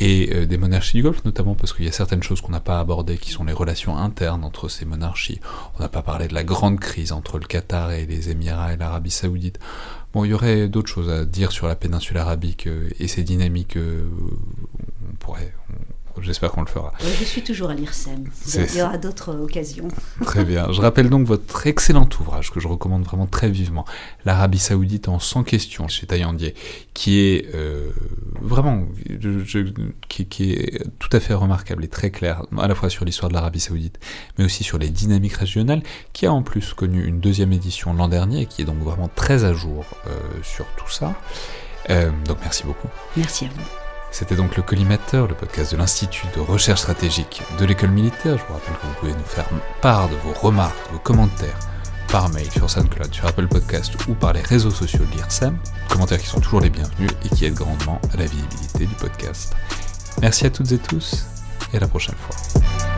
et des monarchies du Golfe, notamment parce qu'il y a certaines choses qu'on n'a pas abordées, qui sont les relations internes entre ces monarchies. On n'a pas parlé de la grande crise entre le Qatar et les Émirats et l'Arabie Saoudite. Bon, il y aurait d'autres choses à dire sur la péninsule arabique euh, et ses dynamiques. Euh, on pourrait, J'espère qu'on le fera. je suis toujours à l'IRSEM. Il y aura d'autres occasions. <laughs> Très bien. Je rappelle donc votre excellent ouvrage que je recommande vraiment très vivement, L'Arabie Saoudite en 100 questions chez Taillandier, qui est euh, vraiment, qui, est tout à fait remarquable et très clair, à la fois sur l'histoire de l'Arabie Saoudite, mais aussi sur les dynamiques régionales, qui a en plus connu une deuxième édition l'an dernier, et qui est donc vraiment très à jour euh, sur tout ça. Euh, donc merci beaucoup. Merci à vous. C'était donc le Collimateur, le podcast de l'Institut de recherche stratégique de l'école militaire. Je vous rappelle que vous pouvez nous faire part de vos remarques, vos commentaires par mail sur SoundCloud, sur Apple Podcast ou par les réseaux sociaux de l'IRSEM. Commentaires qui sont toujours les bienvenus et qui aident grandement à la visibilité du podcast. Merci à toutes et tous et à la prochaine fois.